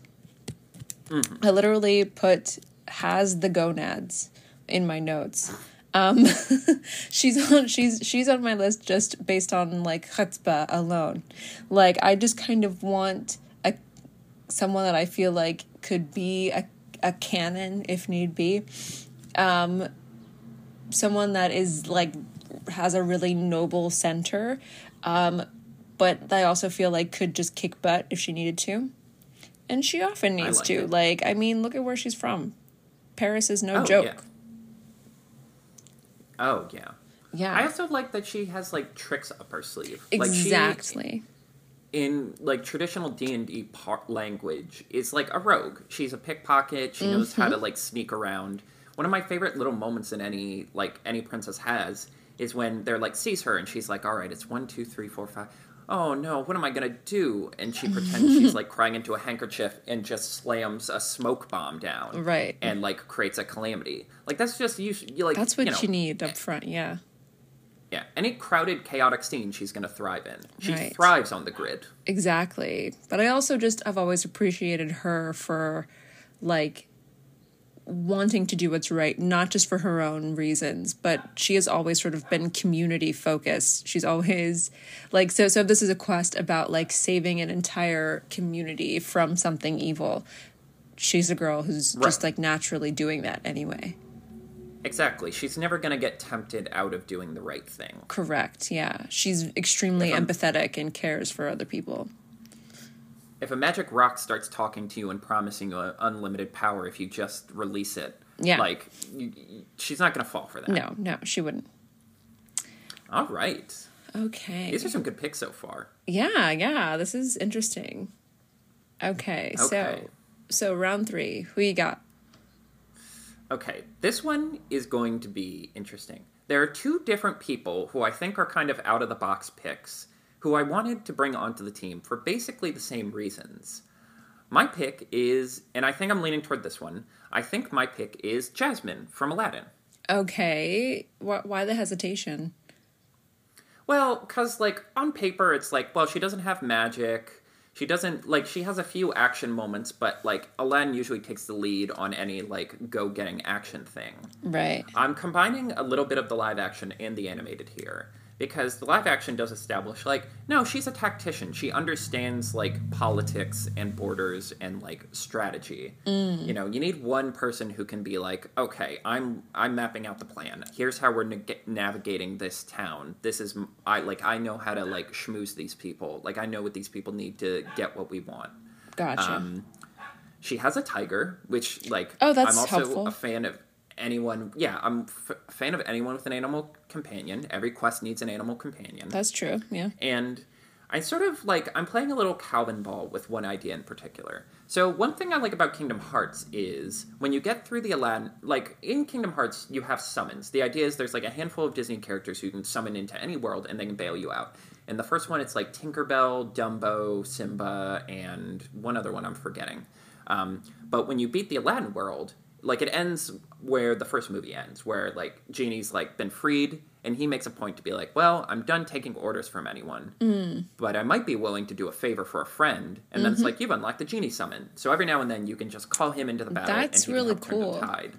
I literally put has the gonads in my notes. Um, she's on she's she's on my list just based on like chutzpah alone. Like I just kind of want a someone that I feel like could be a a cannon if need be. Um, someone that is like has a really noble center, um, but I also feel like could just kick butt if she needed to. And she often needs like to. it. Like, I mean, look at where she's from. Paris is no Oh, joke. yeah. Oh, yeah. Yeah. I also like that she has like tricks up her sleeve. Like she, exactly. in like traditional D and D language is like a rogue. She's a pickpocket. She knows how Mm-hmm. to like sneak around. One of my favorite little moments in any like any princess has is when they're like sees her and she's like, "All right, it's one, two, three, four, five. Oh no, what am I gonna do? And she pretends she's like crying into a handkerchief and just slams a smoke bomb down, Right. And like creates a calamity. Like that's just you. you like That's what you, know, you need up front, yeah. Yeah, any crowded, chaotic scene she's gonna thrive in. She Right. thrives on the grid. Exactly. But I also just I've always appreciated her for like wanting to do what's right, not just for her own reasons, but she has always sort of been community focused. She's always like so so this is a quest about like saving an entire community from something evil. She's a girl who's just like naturally doing that anyway. Exactly. She's never gonna get tempted out of doing the right thing. Correct. Yeah. She's extremely empathetic and cares for other people. If a magic rock starts talking to you and promising you unlimited power if you just release it, Yeah. like you, you- she's not gonna fall for that. No, no, she wouldn't. All right. Okay. These are some good picks so far. Yeah, yeah, this is interesting. Okay, Okay. so so round 3, who you got? Okay, this one is going to be interesting. There are two different people who I think are kind of out of the box picks who I wanted to bring onto the team for basically the same reasons. My pick is, and I think I'm leaning toward this one, I think my pick is Jasmine from Aladdin. Okay, why the hesitation? Well, because, like, on paper, it's like, well, she doesn't have magic. She doesn't, like, she has a few action moments, but, like, Aladdin usually takes the lead on any, like, go getting action thing. Right. I'm combining a little bit of the live action and the animated here because the live action does establish like no she's a tactician. She understands like politics and borders and like strategy. You know you need one person who can be like okay i'm i'm mapping out the plan. Here's how we're navigating this town. This is i like i know how to like schmooze these people. Like i know what these people need to get what we want. Gotcha. um, she has a tiger, which like Oh, that's I'm also helpful. a fan of anyone. Yeah, I'm f- a fan of anyone with an animal companion. Every quest needs an animal companion, That's true. Yeah. and I sort of like I'm playing a little Calvin ball with one idea in particular. So one thing I like about Kingdom Hearts is when you get through the Aladdin, like in Kingdom Hearts, you have summons. The idea is there's like a handful of Disney characters who can summon into any world and they can bail you out. In the first one, it's like Tinkerbell, Dumbo, Simba, and one other one I'm forgetting. Um, but when you beat the Aladdin world, like it ends where the first movie ends, where like Genie's like been freed, and he makes a point to be like, "Well, I'm done taking orders from anyone, but I might be willing to do a favor for a friend." And then it's like you've unlocked the Genie summon, so every now and then you can just call him into the battle. That's and really can help turn the cool. tide.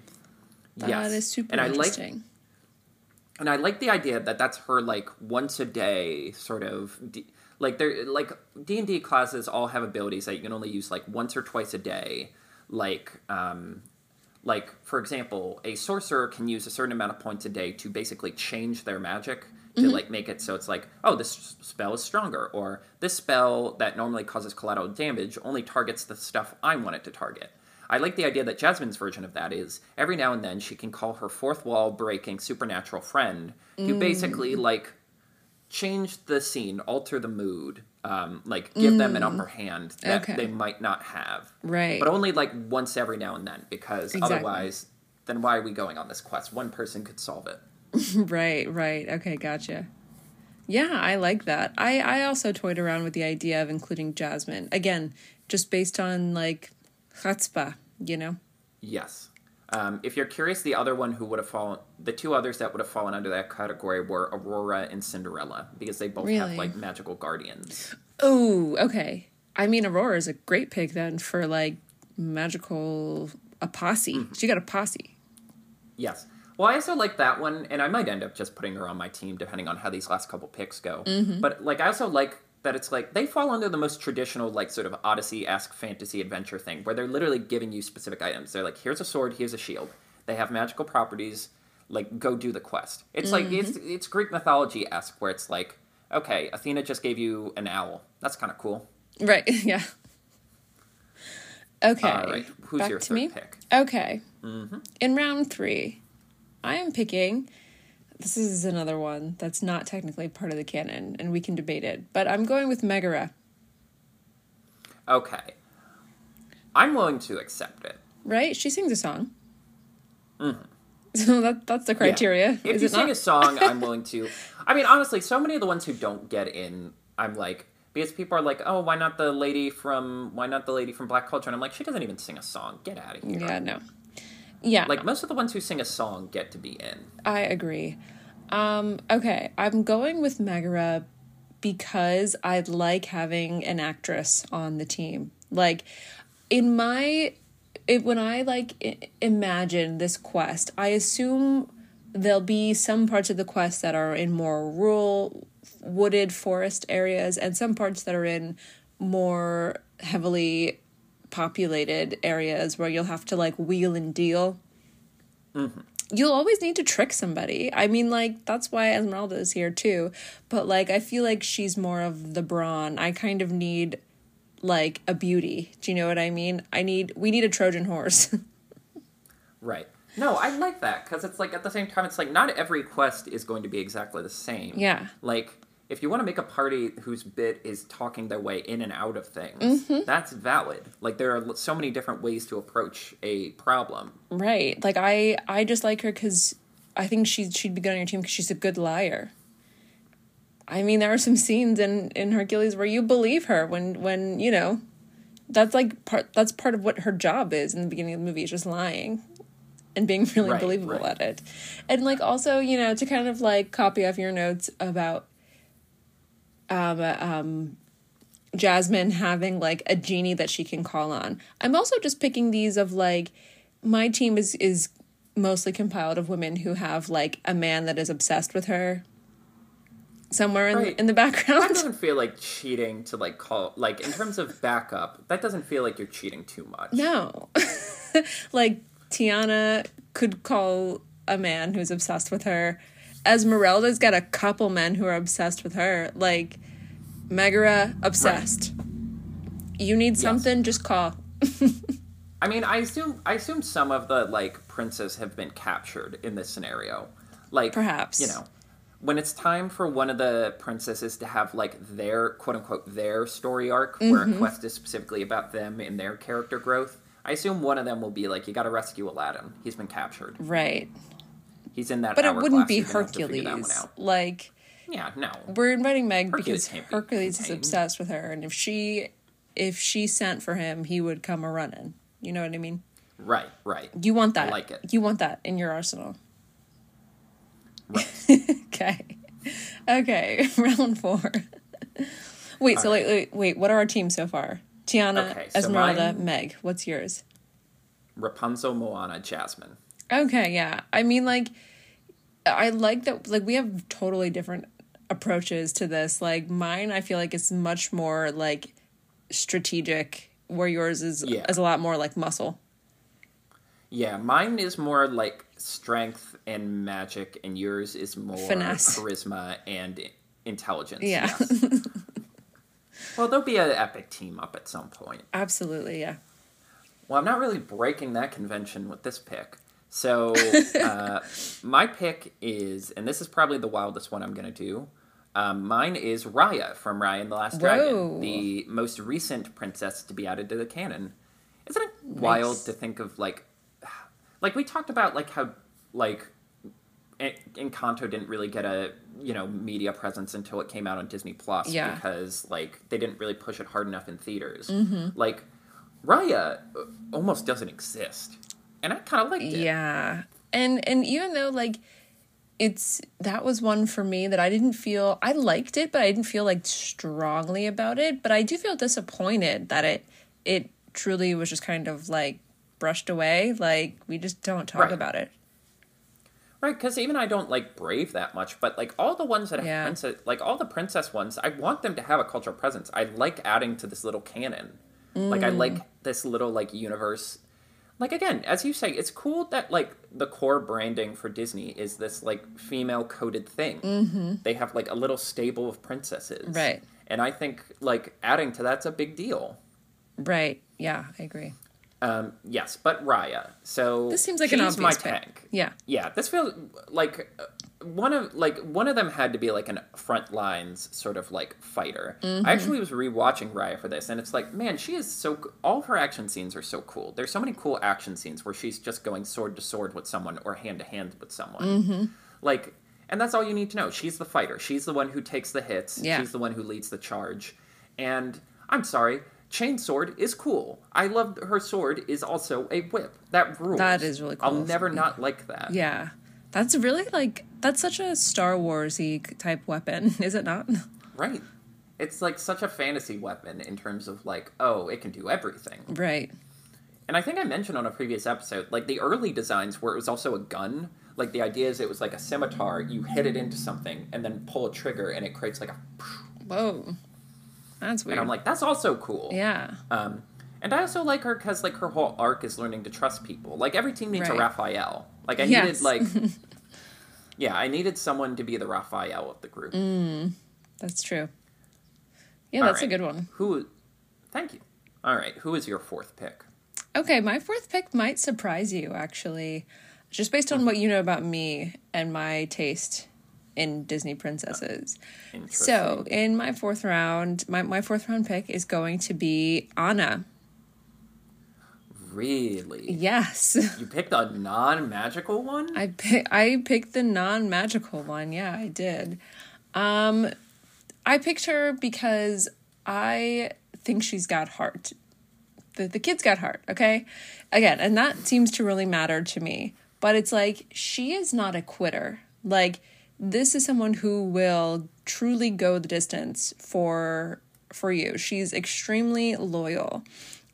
That yes, is super and I like and I like the idea that that's her like once a day sort of d- like they're like D and D classes all have abilities that you can only use like once or twice a day. Like um, like for example, a sorcerer can use a certain amount of points a day to basically change their magic to mm-hmm. like make it so it's like oh this spell is stronger or this spell that normally causes collateral damage only targets the stuff I want it to target. I like the idea that Jasmine's version of that is every now and then she can call her fourth wall breaking supernatural friend to mm. basically like change the scene, alter the mood, um, like give them an upper hand that Okay. they might not have. Right. But only like once every now and then because Exactly. otherwise, then why are we going on this quest? One person could solve it. Right, right. Okay, gotcha. Yeah, I like that. I I also toyed around with the idea of including Jasmine. Again, just based on like chutzpah, you know? Yes. Um, if you're curious, the other one who would have fallen, the two others that would have fallen under that category were Aurora and Cinderella because they both have like magical guardians. Oh, okay. I mean Aurora is a great pick then for like magical a posse. She got a posse. Yes. Well, I also like that one, and I might end up just putting her on my team depending on how these last couple picks go. But like, I also like that it's like they fall under the most traditional, like sort of Odyssey-esque fantasy adventure thing, where they're literally giving you specific items. They're like, here's a sword, here's a shield. They have magical properties. Like, go do the quest. It's like it's mm-hmm. it's Greek mythology-esque, where it's like, okay, Athena just gave you an owl. That's kind of cool. Right, yeah. Okay. All right, who's back your to third me? pick? Okay. Mm-hmm. In round three, I am picking. This is another one that's not technically part of the canon, and we can debate it. But I'm going with Megara. Okay, I'm willing to accept it. Right? She sings a song. So that that's the criteria. Mm-hmm. Yeah. If is you it sing not? a song, I'm willing to. I mean, honestly, so many of the ones who don't get in, I'm like because people are like, oh, why not the lady from why not the lady from Black Cauldron? And I'm like, she doesn't even sing a song. Get out of here. Yeah, no. Yeah. Like most of the ones who sing a song get to be in. I agree. Um, okay, I'm going with Megara because I like having an actress on the team. Like in my it, when I like I- imagine this quest, I assume there'll be some parts of the quest that are in more rural wooded forest areas and some parts that are in more heavily populated areas where you'll have to like wheel and deal mm-hmm. you'll always need to trick somebody. I mean, like, that's why Esmeralda is here too. But, like, I feel like she's more of the brawn. I kind of need, like, a beauty. Do you know what I mean? I need, we need a Trojan horse. Right. No, I like that because it's like at the same time, it's like not every quest is going to be exactly the same. Yeah. Like if you want to make a party whose bit is talking their way in and out of things, Mm-hmm. that's valid. Like there are so many different ways to approach a problem. right. Like, I, I just like her because I think she, she'd be good on your team because she's a good liar. I mean, there are some scenes in, in Hercules where you believe her when, when, you know, that's like part, that's part of what her job is in the beginning of the movie is just lying. and being really Right, believable right. at it. And like also, you know, to kind of like copy off your notes about um um Jasmine having like a genie that she can call on. I'm also just picking these of like my team is is mostly compiled of women who have like a man that is obsessed with her somewhere in, Right. in the background. That doesn't feel like cheating to like call like in terms of backup. That doesn't feel like you're cheating too much. No. like Tiana could call a man who's obsessed with her. Esmeralda's got a couple men who are obsessed with her. Like Megara, obsessed. You need something, just call. I mean, I assume I assume some of the like princes have been captured in this scenario. Like Perhaps. you know, when it's time for one of the princesses to have like their quote unquote their story arc, where Mm-hmm. a quest is specifically about them and their character growth. I assume one of them will be like, "You got to rescue Aladdin. He's been captured. Right. He's in that." But it wouldn't be You're gonna have to figure that one Hercules. Like Yeah, no. we're inviting Meg Hercules because can't be Hercules is obsessed with her and if she if she sent for him, he would come a running. You know what I mean? Right, right. You want that. like it. You want that in your arsenal. Right. Okay. Okay. Round four. wait, so All wait, wait, wait, what are our teams so far? Tiana, Okay, so Esmeralda, mine- Meg. What's yours? Rapunzel, Moana, Jasmine. Okay, yeah. I mean like I like that like we have totally different approaches to this. Like mine I feel like it's much more like strategic where yours is Yeah. is a lot more like muscle. Yeah, mine is more like strength and magic, and yours is more Finesse. charisma and intelligence. Yeah. yes. well, there'll be an epic team up at some point. Absolutely, yeah. Well, I'm not really breaking that convention with this pick. So, uh, my pick is, and this is probably the wildest one I'm going to do. Um, mine is Raya from Raya and the Last Whoa. Dragon, the most recent princess to be added to the canon. Isn't it wild to think of like, like we talked about like how like En- Encanto didn't really get a you know media presence until it came out on Disney Plus Yeah. because like they didn't really push it hard enough in theaters. Mm-hmm. Like Raya uh, almost doesn't exist, and I kind of liked it. Yeah. And and even though like it's that was one for me that I didn't feel I liked it, but I didn't feel like strongly about it. But I do feel disappointed that it it truly was just kind of like brushed away. Like we just don't talk Right. about it. Right, because even I don't like Brave that much, but like all the ones that have Yeah. princess, like all the princess ones, I want them to have a cultural presence. I like adding to this little canon. Like I Mm. like this little like universe. Like again, as you say, it's cool that like the core branding for Disney is this like female coded thing. Mm-hmm. They have like a little stable of princesses, Right. And I think like adding to that's a big deal. Right. Yeah, I agree. Um, yes, but Raya. So This seems like an she's my obvious pick. Yeah. Yeah, this feels like one of like one of them had to be like an front lines sort of like fighter. Mm-hmm. I actually was rewatching Raya for this, and it's like, man, she is so. All her action scenes are so cool. There's so many cool action scenes where she's just going sword to sword with someone or hand to hand with someone. Mm-hmm. Like, And that's all you need to know. She's the fighter. She's the one who takes the hits. Yeah. She's the one who leads the charge. And I'm sorry, chain sword is cool. I love her sword is also a whip. That rules. That is really cool. I'll never not like that. Yeah. That's really like that's such a Star Warsy type weapon, is it not? Right. It's like such a fantasy weapon in terms of like, oh, it can do everything. Right. And I think I mentioned on a previous episode, like the early designs where it was also a gun. Like the idea is it was like a scimitar, you hit it into something and then pull a trigger and it creates like a. Whoa. That's weird. And I'm like, that's also cool. yeah. Um, and I also like her because like her whole arc is learning to trust people. Like every team needs a Raphael. Like I Yes. needed like. yeah, I needed someone to be the Raphael of the group. Mm, that's true. Yeah, All that's a good one. Who? Thank you. All right, who is your fourth pick? Okay, my fourth pick might surprise you actually. Just based on mm-hmm. what you know about me and my taste in Disney princesses. Uh, interesting. So, in my fourth round, my, my fourth round pick is going to be Anna. Really, Yes. you picked a non-magical one. I pick, I picked the non-magical one. Yeah, I did. Um I picked her because I think she's got heart. The the kid's got heart, okay? Again, and that seems to really matter to me. But it's like she is not a quitter. Like this is someone who will truly go the distance for for you. She's extremely loyal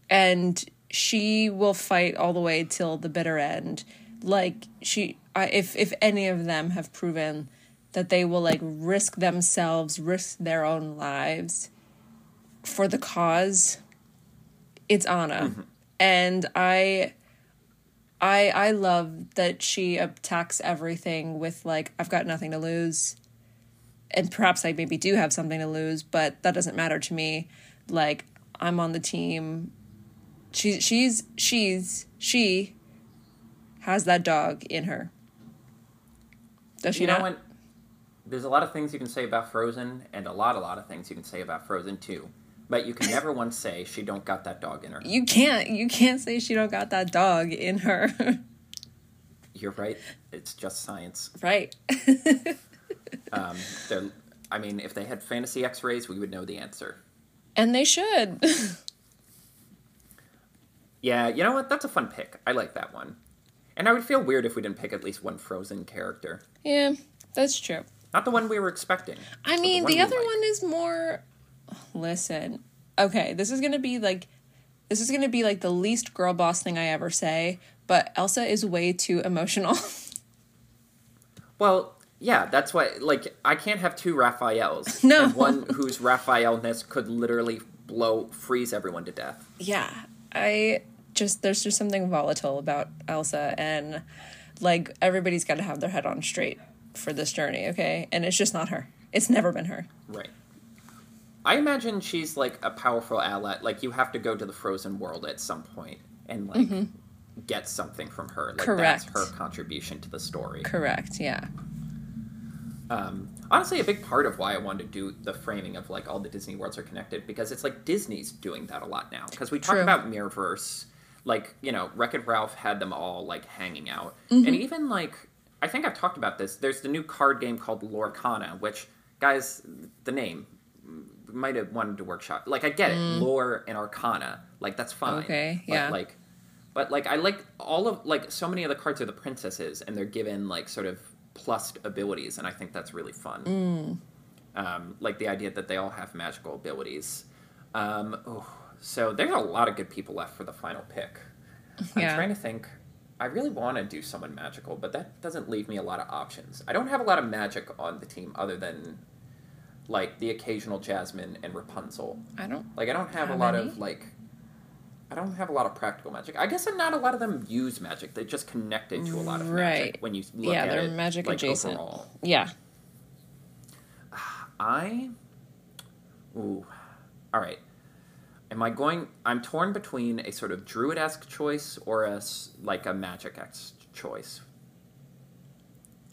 and she will fight all the way till the bitter end. Like she I, if if any of them have proven that they will like risk themselves risk their own lives for the cause it's anna. Mm-hmm. And i i i love that she attacks everything with like i've got nothing to lose. And perhaps i maybe do have something to lose but that doesn't matter to me. Like i'm on the team she's she's she's she has that dog in her. Does she you know not? what? There's a lot of things you can say about Frozen, and a lot, a lot of things you can say about Frozen too. But you can never once say she don't got that dog in her. You can't you can't say she don't got that dog in her. You're right. It's just science. right. Um, I mean, if they had fantasy X-rays, we would know the answer. and they should. Yeah, you know what? That's a fun pick. I like that one. And I would feel weird if we didn't pick at least one Frozen character. yeah, that's true. Not the one we were expecting. I mean, one the other like. one is more listen. Okay, this is going to be like this is going to be like the least girl boss thing I ever say, but Elsa is way too emotional. Well, yeah, that's why. Like, I can't have two Raphaels. No. And one whose Raphaelness could literally blow, freeze everyone to death. yeah i just there's just something volatile about elsa and like everybody's got to have their head on straight for this journey okay and it's just not her it's never been her Right. I imagine she's like a powerful ally. Like, you have to go to the Frozen world at some point and like get something from her. Like, Correct. That's her contribution to the story. correct yeah Um, honestly, a big part of why I wanted to do the framing of like all the Disney worlds are connected because it's like Disney's doing that a lot now. Because we talk True. about Mirrorverse, like you know, Wreck It Ralph had them all like hanging out, Mm-hmm. and even like I think I've talked about this. There's the new card game called Lorcana, which guys, the name might have wanted to workshop. Like I get it, lore and arcana, like that's fine. Mm. Okay, but, yeah. Like, but like I like all of like so many of the cards are the princesses, and they're given like sort of plus abilities, and I think that's really fun. Mm. Um, like the idea that they all have magical abilities. Um, oh, so there's a lot of good people left for the final pick. I'm trying to think. I really want to do someone magical, but that doesn't leave me a lot of options. I don't have a lot of magic on the team other than like the occasional Jasmine and Rapunzel. i don't Like I don't have a lot any? of like I don't have a lot of practical magic. I guess not a lot of them use magic. They just connected to a lot of magic when you look Yeah, at they're it. magic like, adjacent. Overall. yeah I Ooh. All right. Am I going I'm torn between a sort of druid-esque choice or a like a magic X choice.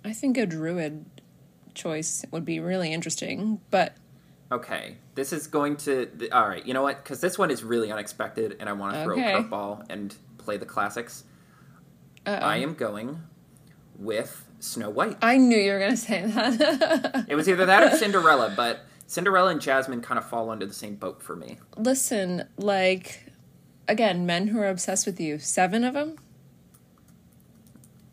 i think a druid choice would be really interesting but Okay, this is going to. th- all right, you know what? Because this one is really unexpected, and I want to throw Okay. a curveball and play the classics. uh I am going with Snow White. I knew you were gonna say that. It was either that or Cinderella, but Cinderella and Jasmine kind of fall under the same boat for me. Listen, like, again, men who are obsessed with you. Seven of them.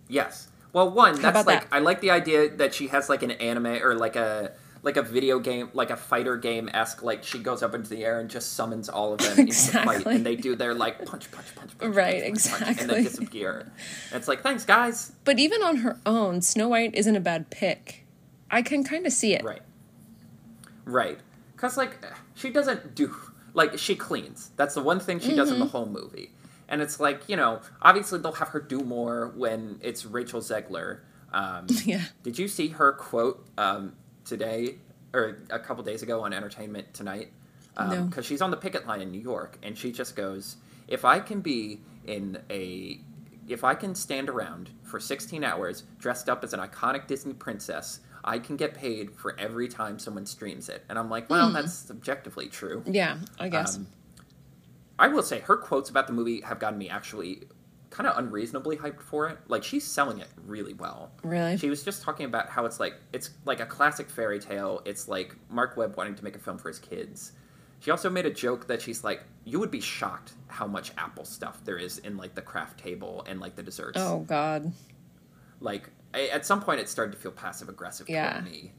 Yes. Well, one that's like that? I like the idea that she has like an anime or like a like a video game, like a fighter game esque. Like she goes up into the air and just summons all of them into fight, Exactly. and they do their like punch, punch, punch, punch, Right, punch, punch, punch, and exactly. then disappear. And it's like, thanks, guys. But even on her own, Snow White isn't a bad pick. I can kind of see it. Right. Right. Because, like, she doesn't do. Like, she cleans. That's the one thing she does in the whole movie. And it's like, you know, obviously they'll have her do more when it's Rachel Zegler. Um, Yeah. did you see her quote um, today, or a couple days ago on Entertainment Tonight? No. Because she's on the picket line in New York, and she just goes, If I can be in a. If I can stand around for 16 hours dressed up as an iconic Disney princess, I can get paid for every time someone streams it. And I'm like, well, that's objectively true. Yeah, I guess. Um, I will say her quotes about the movie have gotten me actually kind of unreasonably hyped for it. Like she's selling it really well. really? She was just talking about how it's like it's like a classic fairy tale. It's like Marc Webb wanting to make a film for his kids. She also made a joke that she's like, you would be shocked how much Apple stuff there is in like the craft table and like the desserts. oh God. Like I, at some point, it started to feel passive aggressive Yeah. toward me.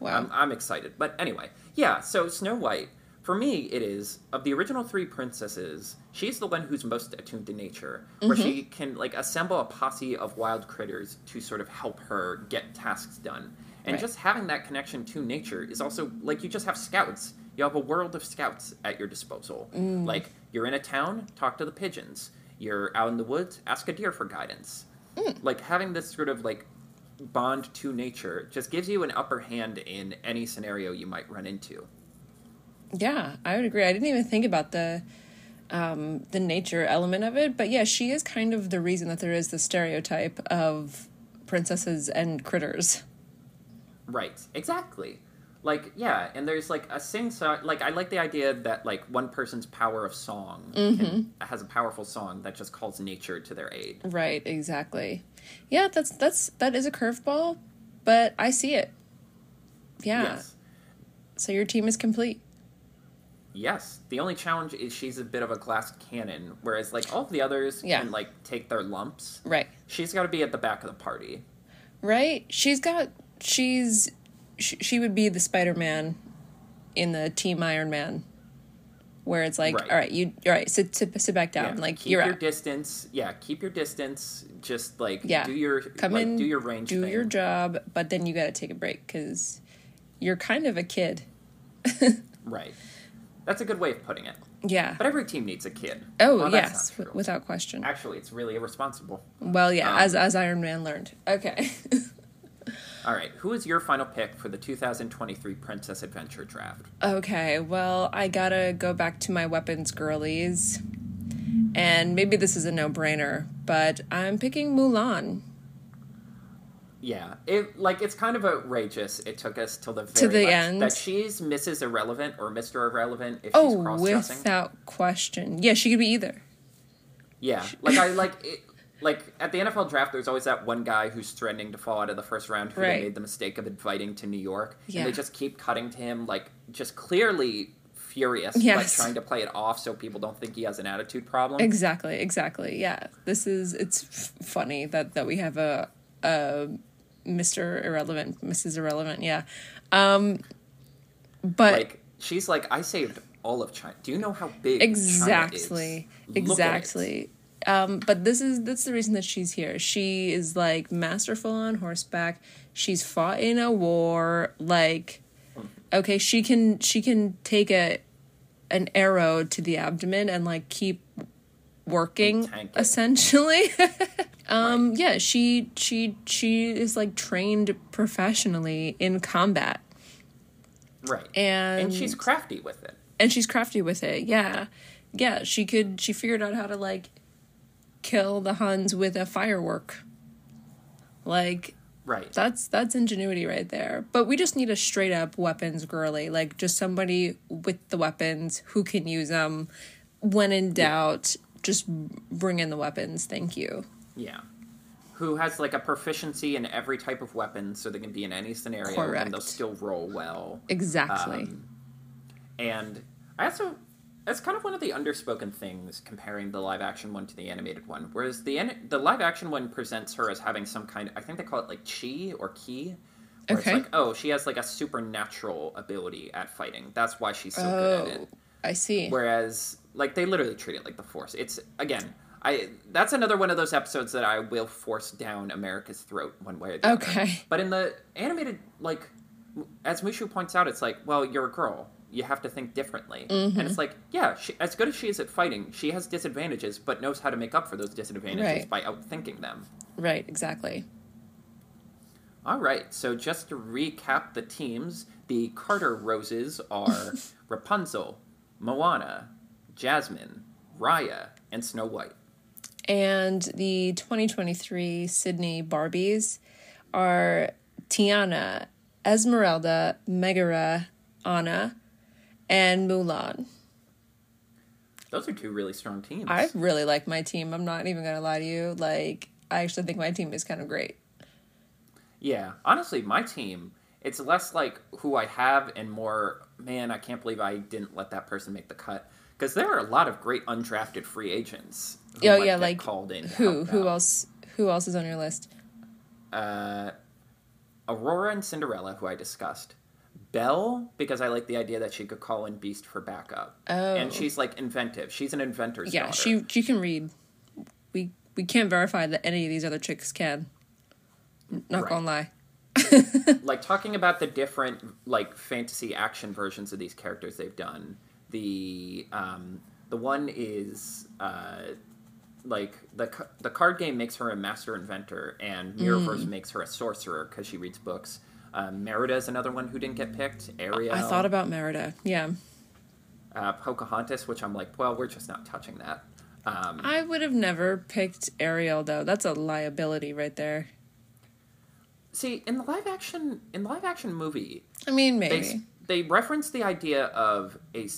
Wow. I'm, I'm excited. But anyway, yeah, so Snow White, for me, it is, of the original three princesses, she's the one who's most attuned to nature, where she Mm-hmm. can, like, assemble a posse of wild critters to sort of help her get tasks done. And Right. just having that connection to nature is also, like, you just have scouts. You have a world of scouts at your disposal. Mm. Like, you're in a town, talk to the pigeons. You're out in the woods, ask a deer for guidance. Mm. Like, having this sort of, like, bond to nature just gives you an upper hand in any scenario you might run into. Yeah, I would agree. I didn't even think about the um, the nature element of it, but yeah, she is kind of the reason that there is the stereotype of princesses and critters. Right, exactly. Like, yeah, and there's like a sing song. Like, I like the idea that like one person's power of song can, mm-hmm. has a powerful song that just calls nature to their aid. Right, exactly. Yeah, that's that's that is a curveball, but I see it. Yeah. Yes. So your team is complete. Yes. The only challenge is she's a bit of a glass cannon, whereas like all of the others Yeah. can like take their lumps. Right. She's got to be at the back of the party. Right? She's got she's she, she would be the Spider-Man in the Team Iron Man where it's like, Right. all right, you all right, sit sit, sit back down. Yeah, like keep you're your out. distance. Yeah, keep your distance. Just like Yeah. do your Come like, in, do your range. do thing. your job, but then you got to take a break cuz you're kind of a kid. Right. That's a good way of putting it. Yeah. But every team needs a kid. Oh, Well, yes, w- without question. Actually, it's really irresponsible. Well, yeah, um, as as Iron Man learned. Okay. All right, who is your final pick for the 2023 Princess Adventure Draft? Okay, well, I gotta go back to my weapons girlies. And maybe this is a no brainer, but I'm picking Mulan. Yeah, it like it's kind of outrageous. It took us till the very the last- end. that she's Mrs. Irrelevant or Mr. Irrelevant if she's Oh, cross-dressing. without question. Yeah, she could be either. Yeah, like I like it. Like at the NFL draft, there's always that one guy who's threatening to fall out of the first round who they made the mistake of inviting to New York, Yeah. and they just keep cutting to him, like just clearly furious, like trying to play it off so people don't think he has an attitude problem. Exactly, exactly. Yeah. This is it's f- funny that that we have a a Mr. Irrelevant, Mrs. Irrelevant, yeah. Um but like she's like, I saved all of China. Do you know how big exactly China is? Look at it." exactly um but this is that's the reason that she's here she is like masterful on horseback she's fought in a war like okay she can she can take a an arrow to the abdomen and like keep working And tank it. essentially um yeah she she she is like trained professionally in combat Right. and and she's crafty with it. and she's crafty with it yeah yeah she could she figured out how to like kill the huns with a firework like Right. that's that's ingenuity right there but we just need a straight up weapons girly like just somebody with the weapons who can use them when in doubt just bring in the weapons thank you yeah. who has like a proficiency in every type of weapon, so they can be in any scenario Correct. and they'll still roll well. Exactly. Um, and I also that's kind of one of the underspoken things comparing the live action one to the animated one. Whereas the an- the live action one presents her as having some kind I think they call it like chi or ki. Where Okay. it's like, oh, she has like a supernatural ability at fighting. That's why she's so good at oh, it. I see. Whereas, like, they literally treat it like the Force. It's again, I that's another one of those episodes that I will force down America's throat one way or the other. Okay. But in the animated, like, as Mushu points out, it's like, well, you're a girl. You have to think differently. Mm-hmm. And it's like, yeah, she, as good as she is at fighting, she has disadvantages, but knows how to make up for those disadvantages Right. by outthinking them. Right, exactly. All right, so just to recap the teams, the Carter Roses are Rapunzel, Moana, Jasmine, Raya, and Snow White. And the 2023 Sydney Barbies are Tiana, Esmeralda, Megara, Anna, and Mulan. Those are two really strong teams. I really like my team. I'm not even going to lie to you. Like, I actually think my team is kind of great. Yeah, honestly, my team, it's less like who I have and more, man, I can't believe I didn't let that person make the cut. Because there are a lot of great undrafted free agents. Oh, yeah, like, called in. Who who out. else who else is on your list? Uh, Aurora and Cinderella, who I discussed. Belle, because I like the idea that she could call in Beast for backup. Oh. And she's like inventive. She's an inventor's Yeah, daughter. she she can read. We we can't verify that any of these other chicks can. Not Right. gonna lie. like talking about the different like fantasy action versions of these characters they've done. The um, the one is uh, like the ca- the card game makes her a master inventor, and Mirrorverse makes her a sorcerer because she reads books. Um, Merida is another one who didn't get picked. Ariel, I thought about Merida. Yeah. uh, Pocahontas, which I'm like, well, we're just not touching that. Um, I would have never picked Ariel though. That's a liability right there. see, in the live action in the live action movie, I mean, they maybe. they reference the idea of a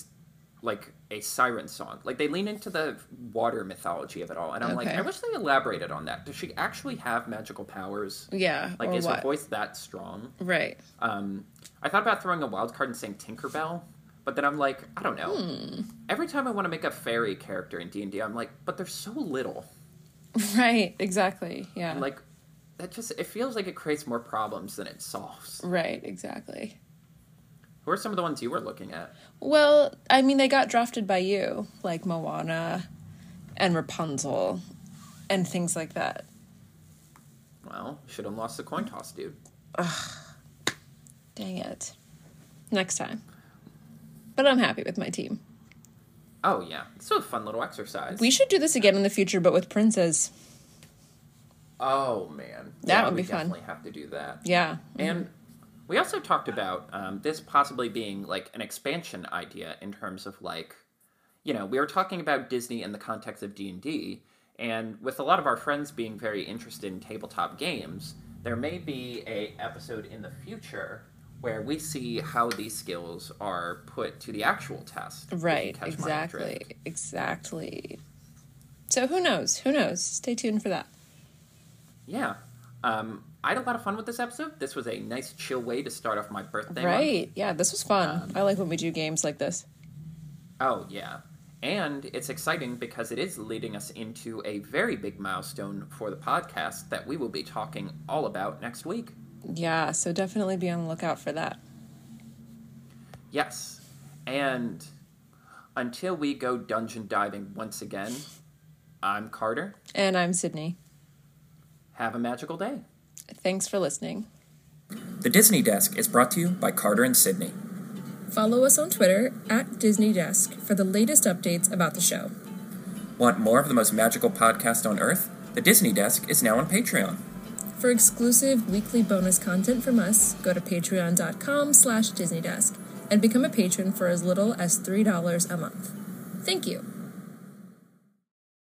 like a siren song. Like they lean into the water mythology of it all, and I'm like, I wish they elaborated on that. Does she actually have magical powers? Yeah. Like, is her voice that strong? Right. Um, I thought about throwing a wild card and saying Tinkerbell, but then I'm like, I don't know. Hmm. Every time I want to make a fairy character in D and I'm like, but there's so little. Right. Exactly. Yeah. And like, that just it feels like it creates more problems than it solves. right. Exactly. Who are some of the ones you were looking at? Well, I mean, they got drafted by you, like Moana and Rapunzel and things like that. Well, should have lost the coin toss, dude. Ugh. Dang it. Next time. But I'm happy with my team. Oh yeah, it's a fun little exercise. We should do this again in the future, but with princes. oh man, That Yeah, would be fun. Definitely have to do that. Yeah. And we also talked about um, this possibly being like an expansion idea in terms of like, you know, we were talking about Disney in the context of D and D, and with a lot of our friends being very interested in tabletop games, there may be a episode in the future where we see how these skills are put to the actual test. Right. catch my drift. Exactly. Exactly. So who knows? Who knows? Stay tuned for that. Yeah. Um, I had a lot of fun with this episode. This was a nice, chill way to start off my birthday. month. Right. Yeah, this was fun. Um, I like when we do games like this. Oh, yeah. And it's exciting because it is leading us into a very big milestone for the podcast that we will be talking all about next week. Yeah, so definitely be on the lookout for that. Yes. And until we go dungeon diving once again, I'm Carter. And I'm Sydney. Have a magical day. Thanks for listening. The Disney Desk is brought to you by Carter and Sydney. Follow us on Twitter at Disney Desk for the latest updates about the show. Want more of the most magical podcast on earth? The Disney Desk is now on Patreon. For exclusive weekly bonus content from us, go to patreon.com slash disneydesk and become a patron for as little as $3 a month. Thank you.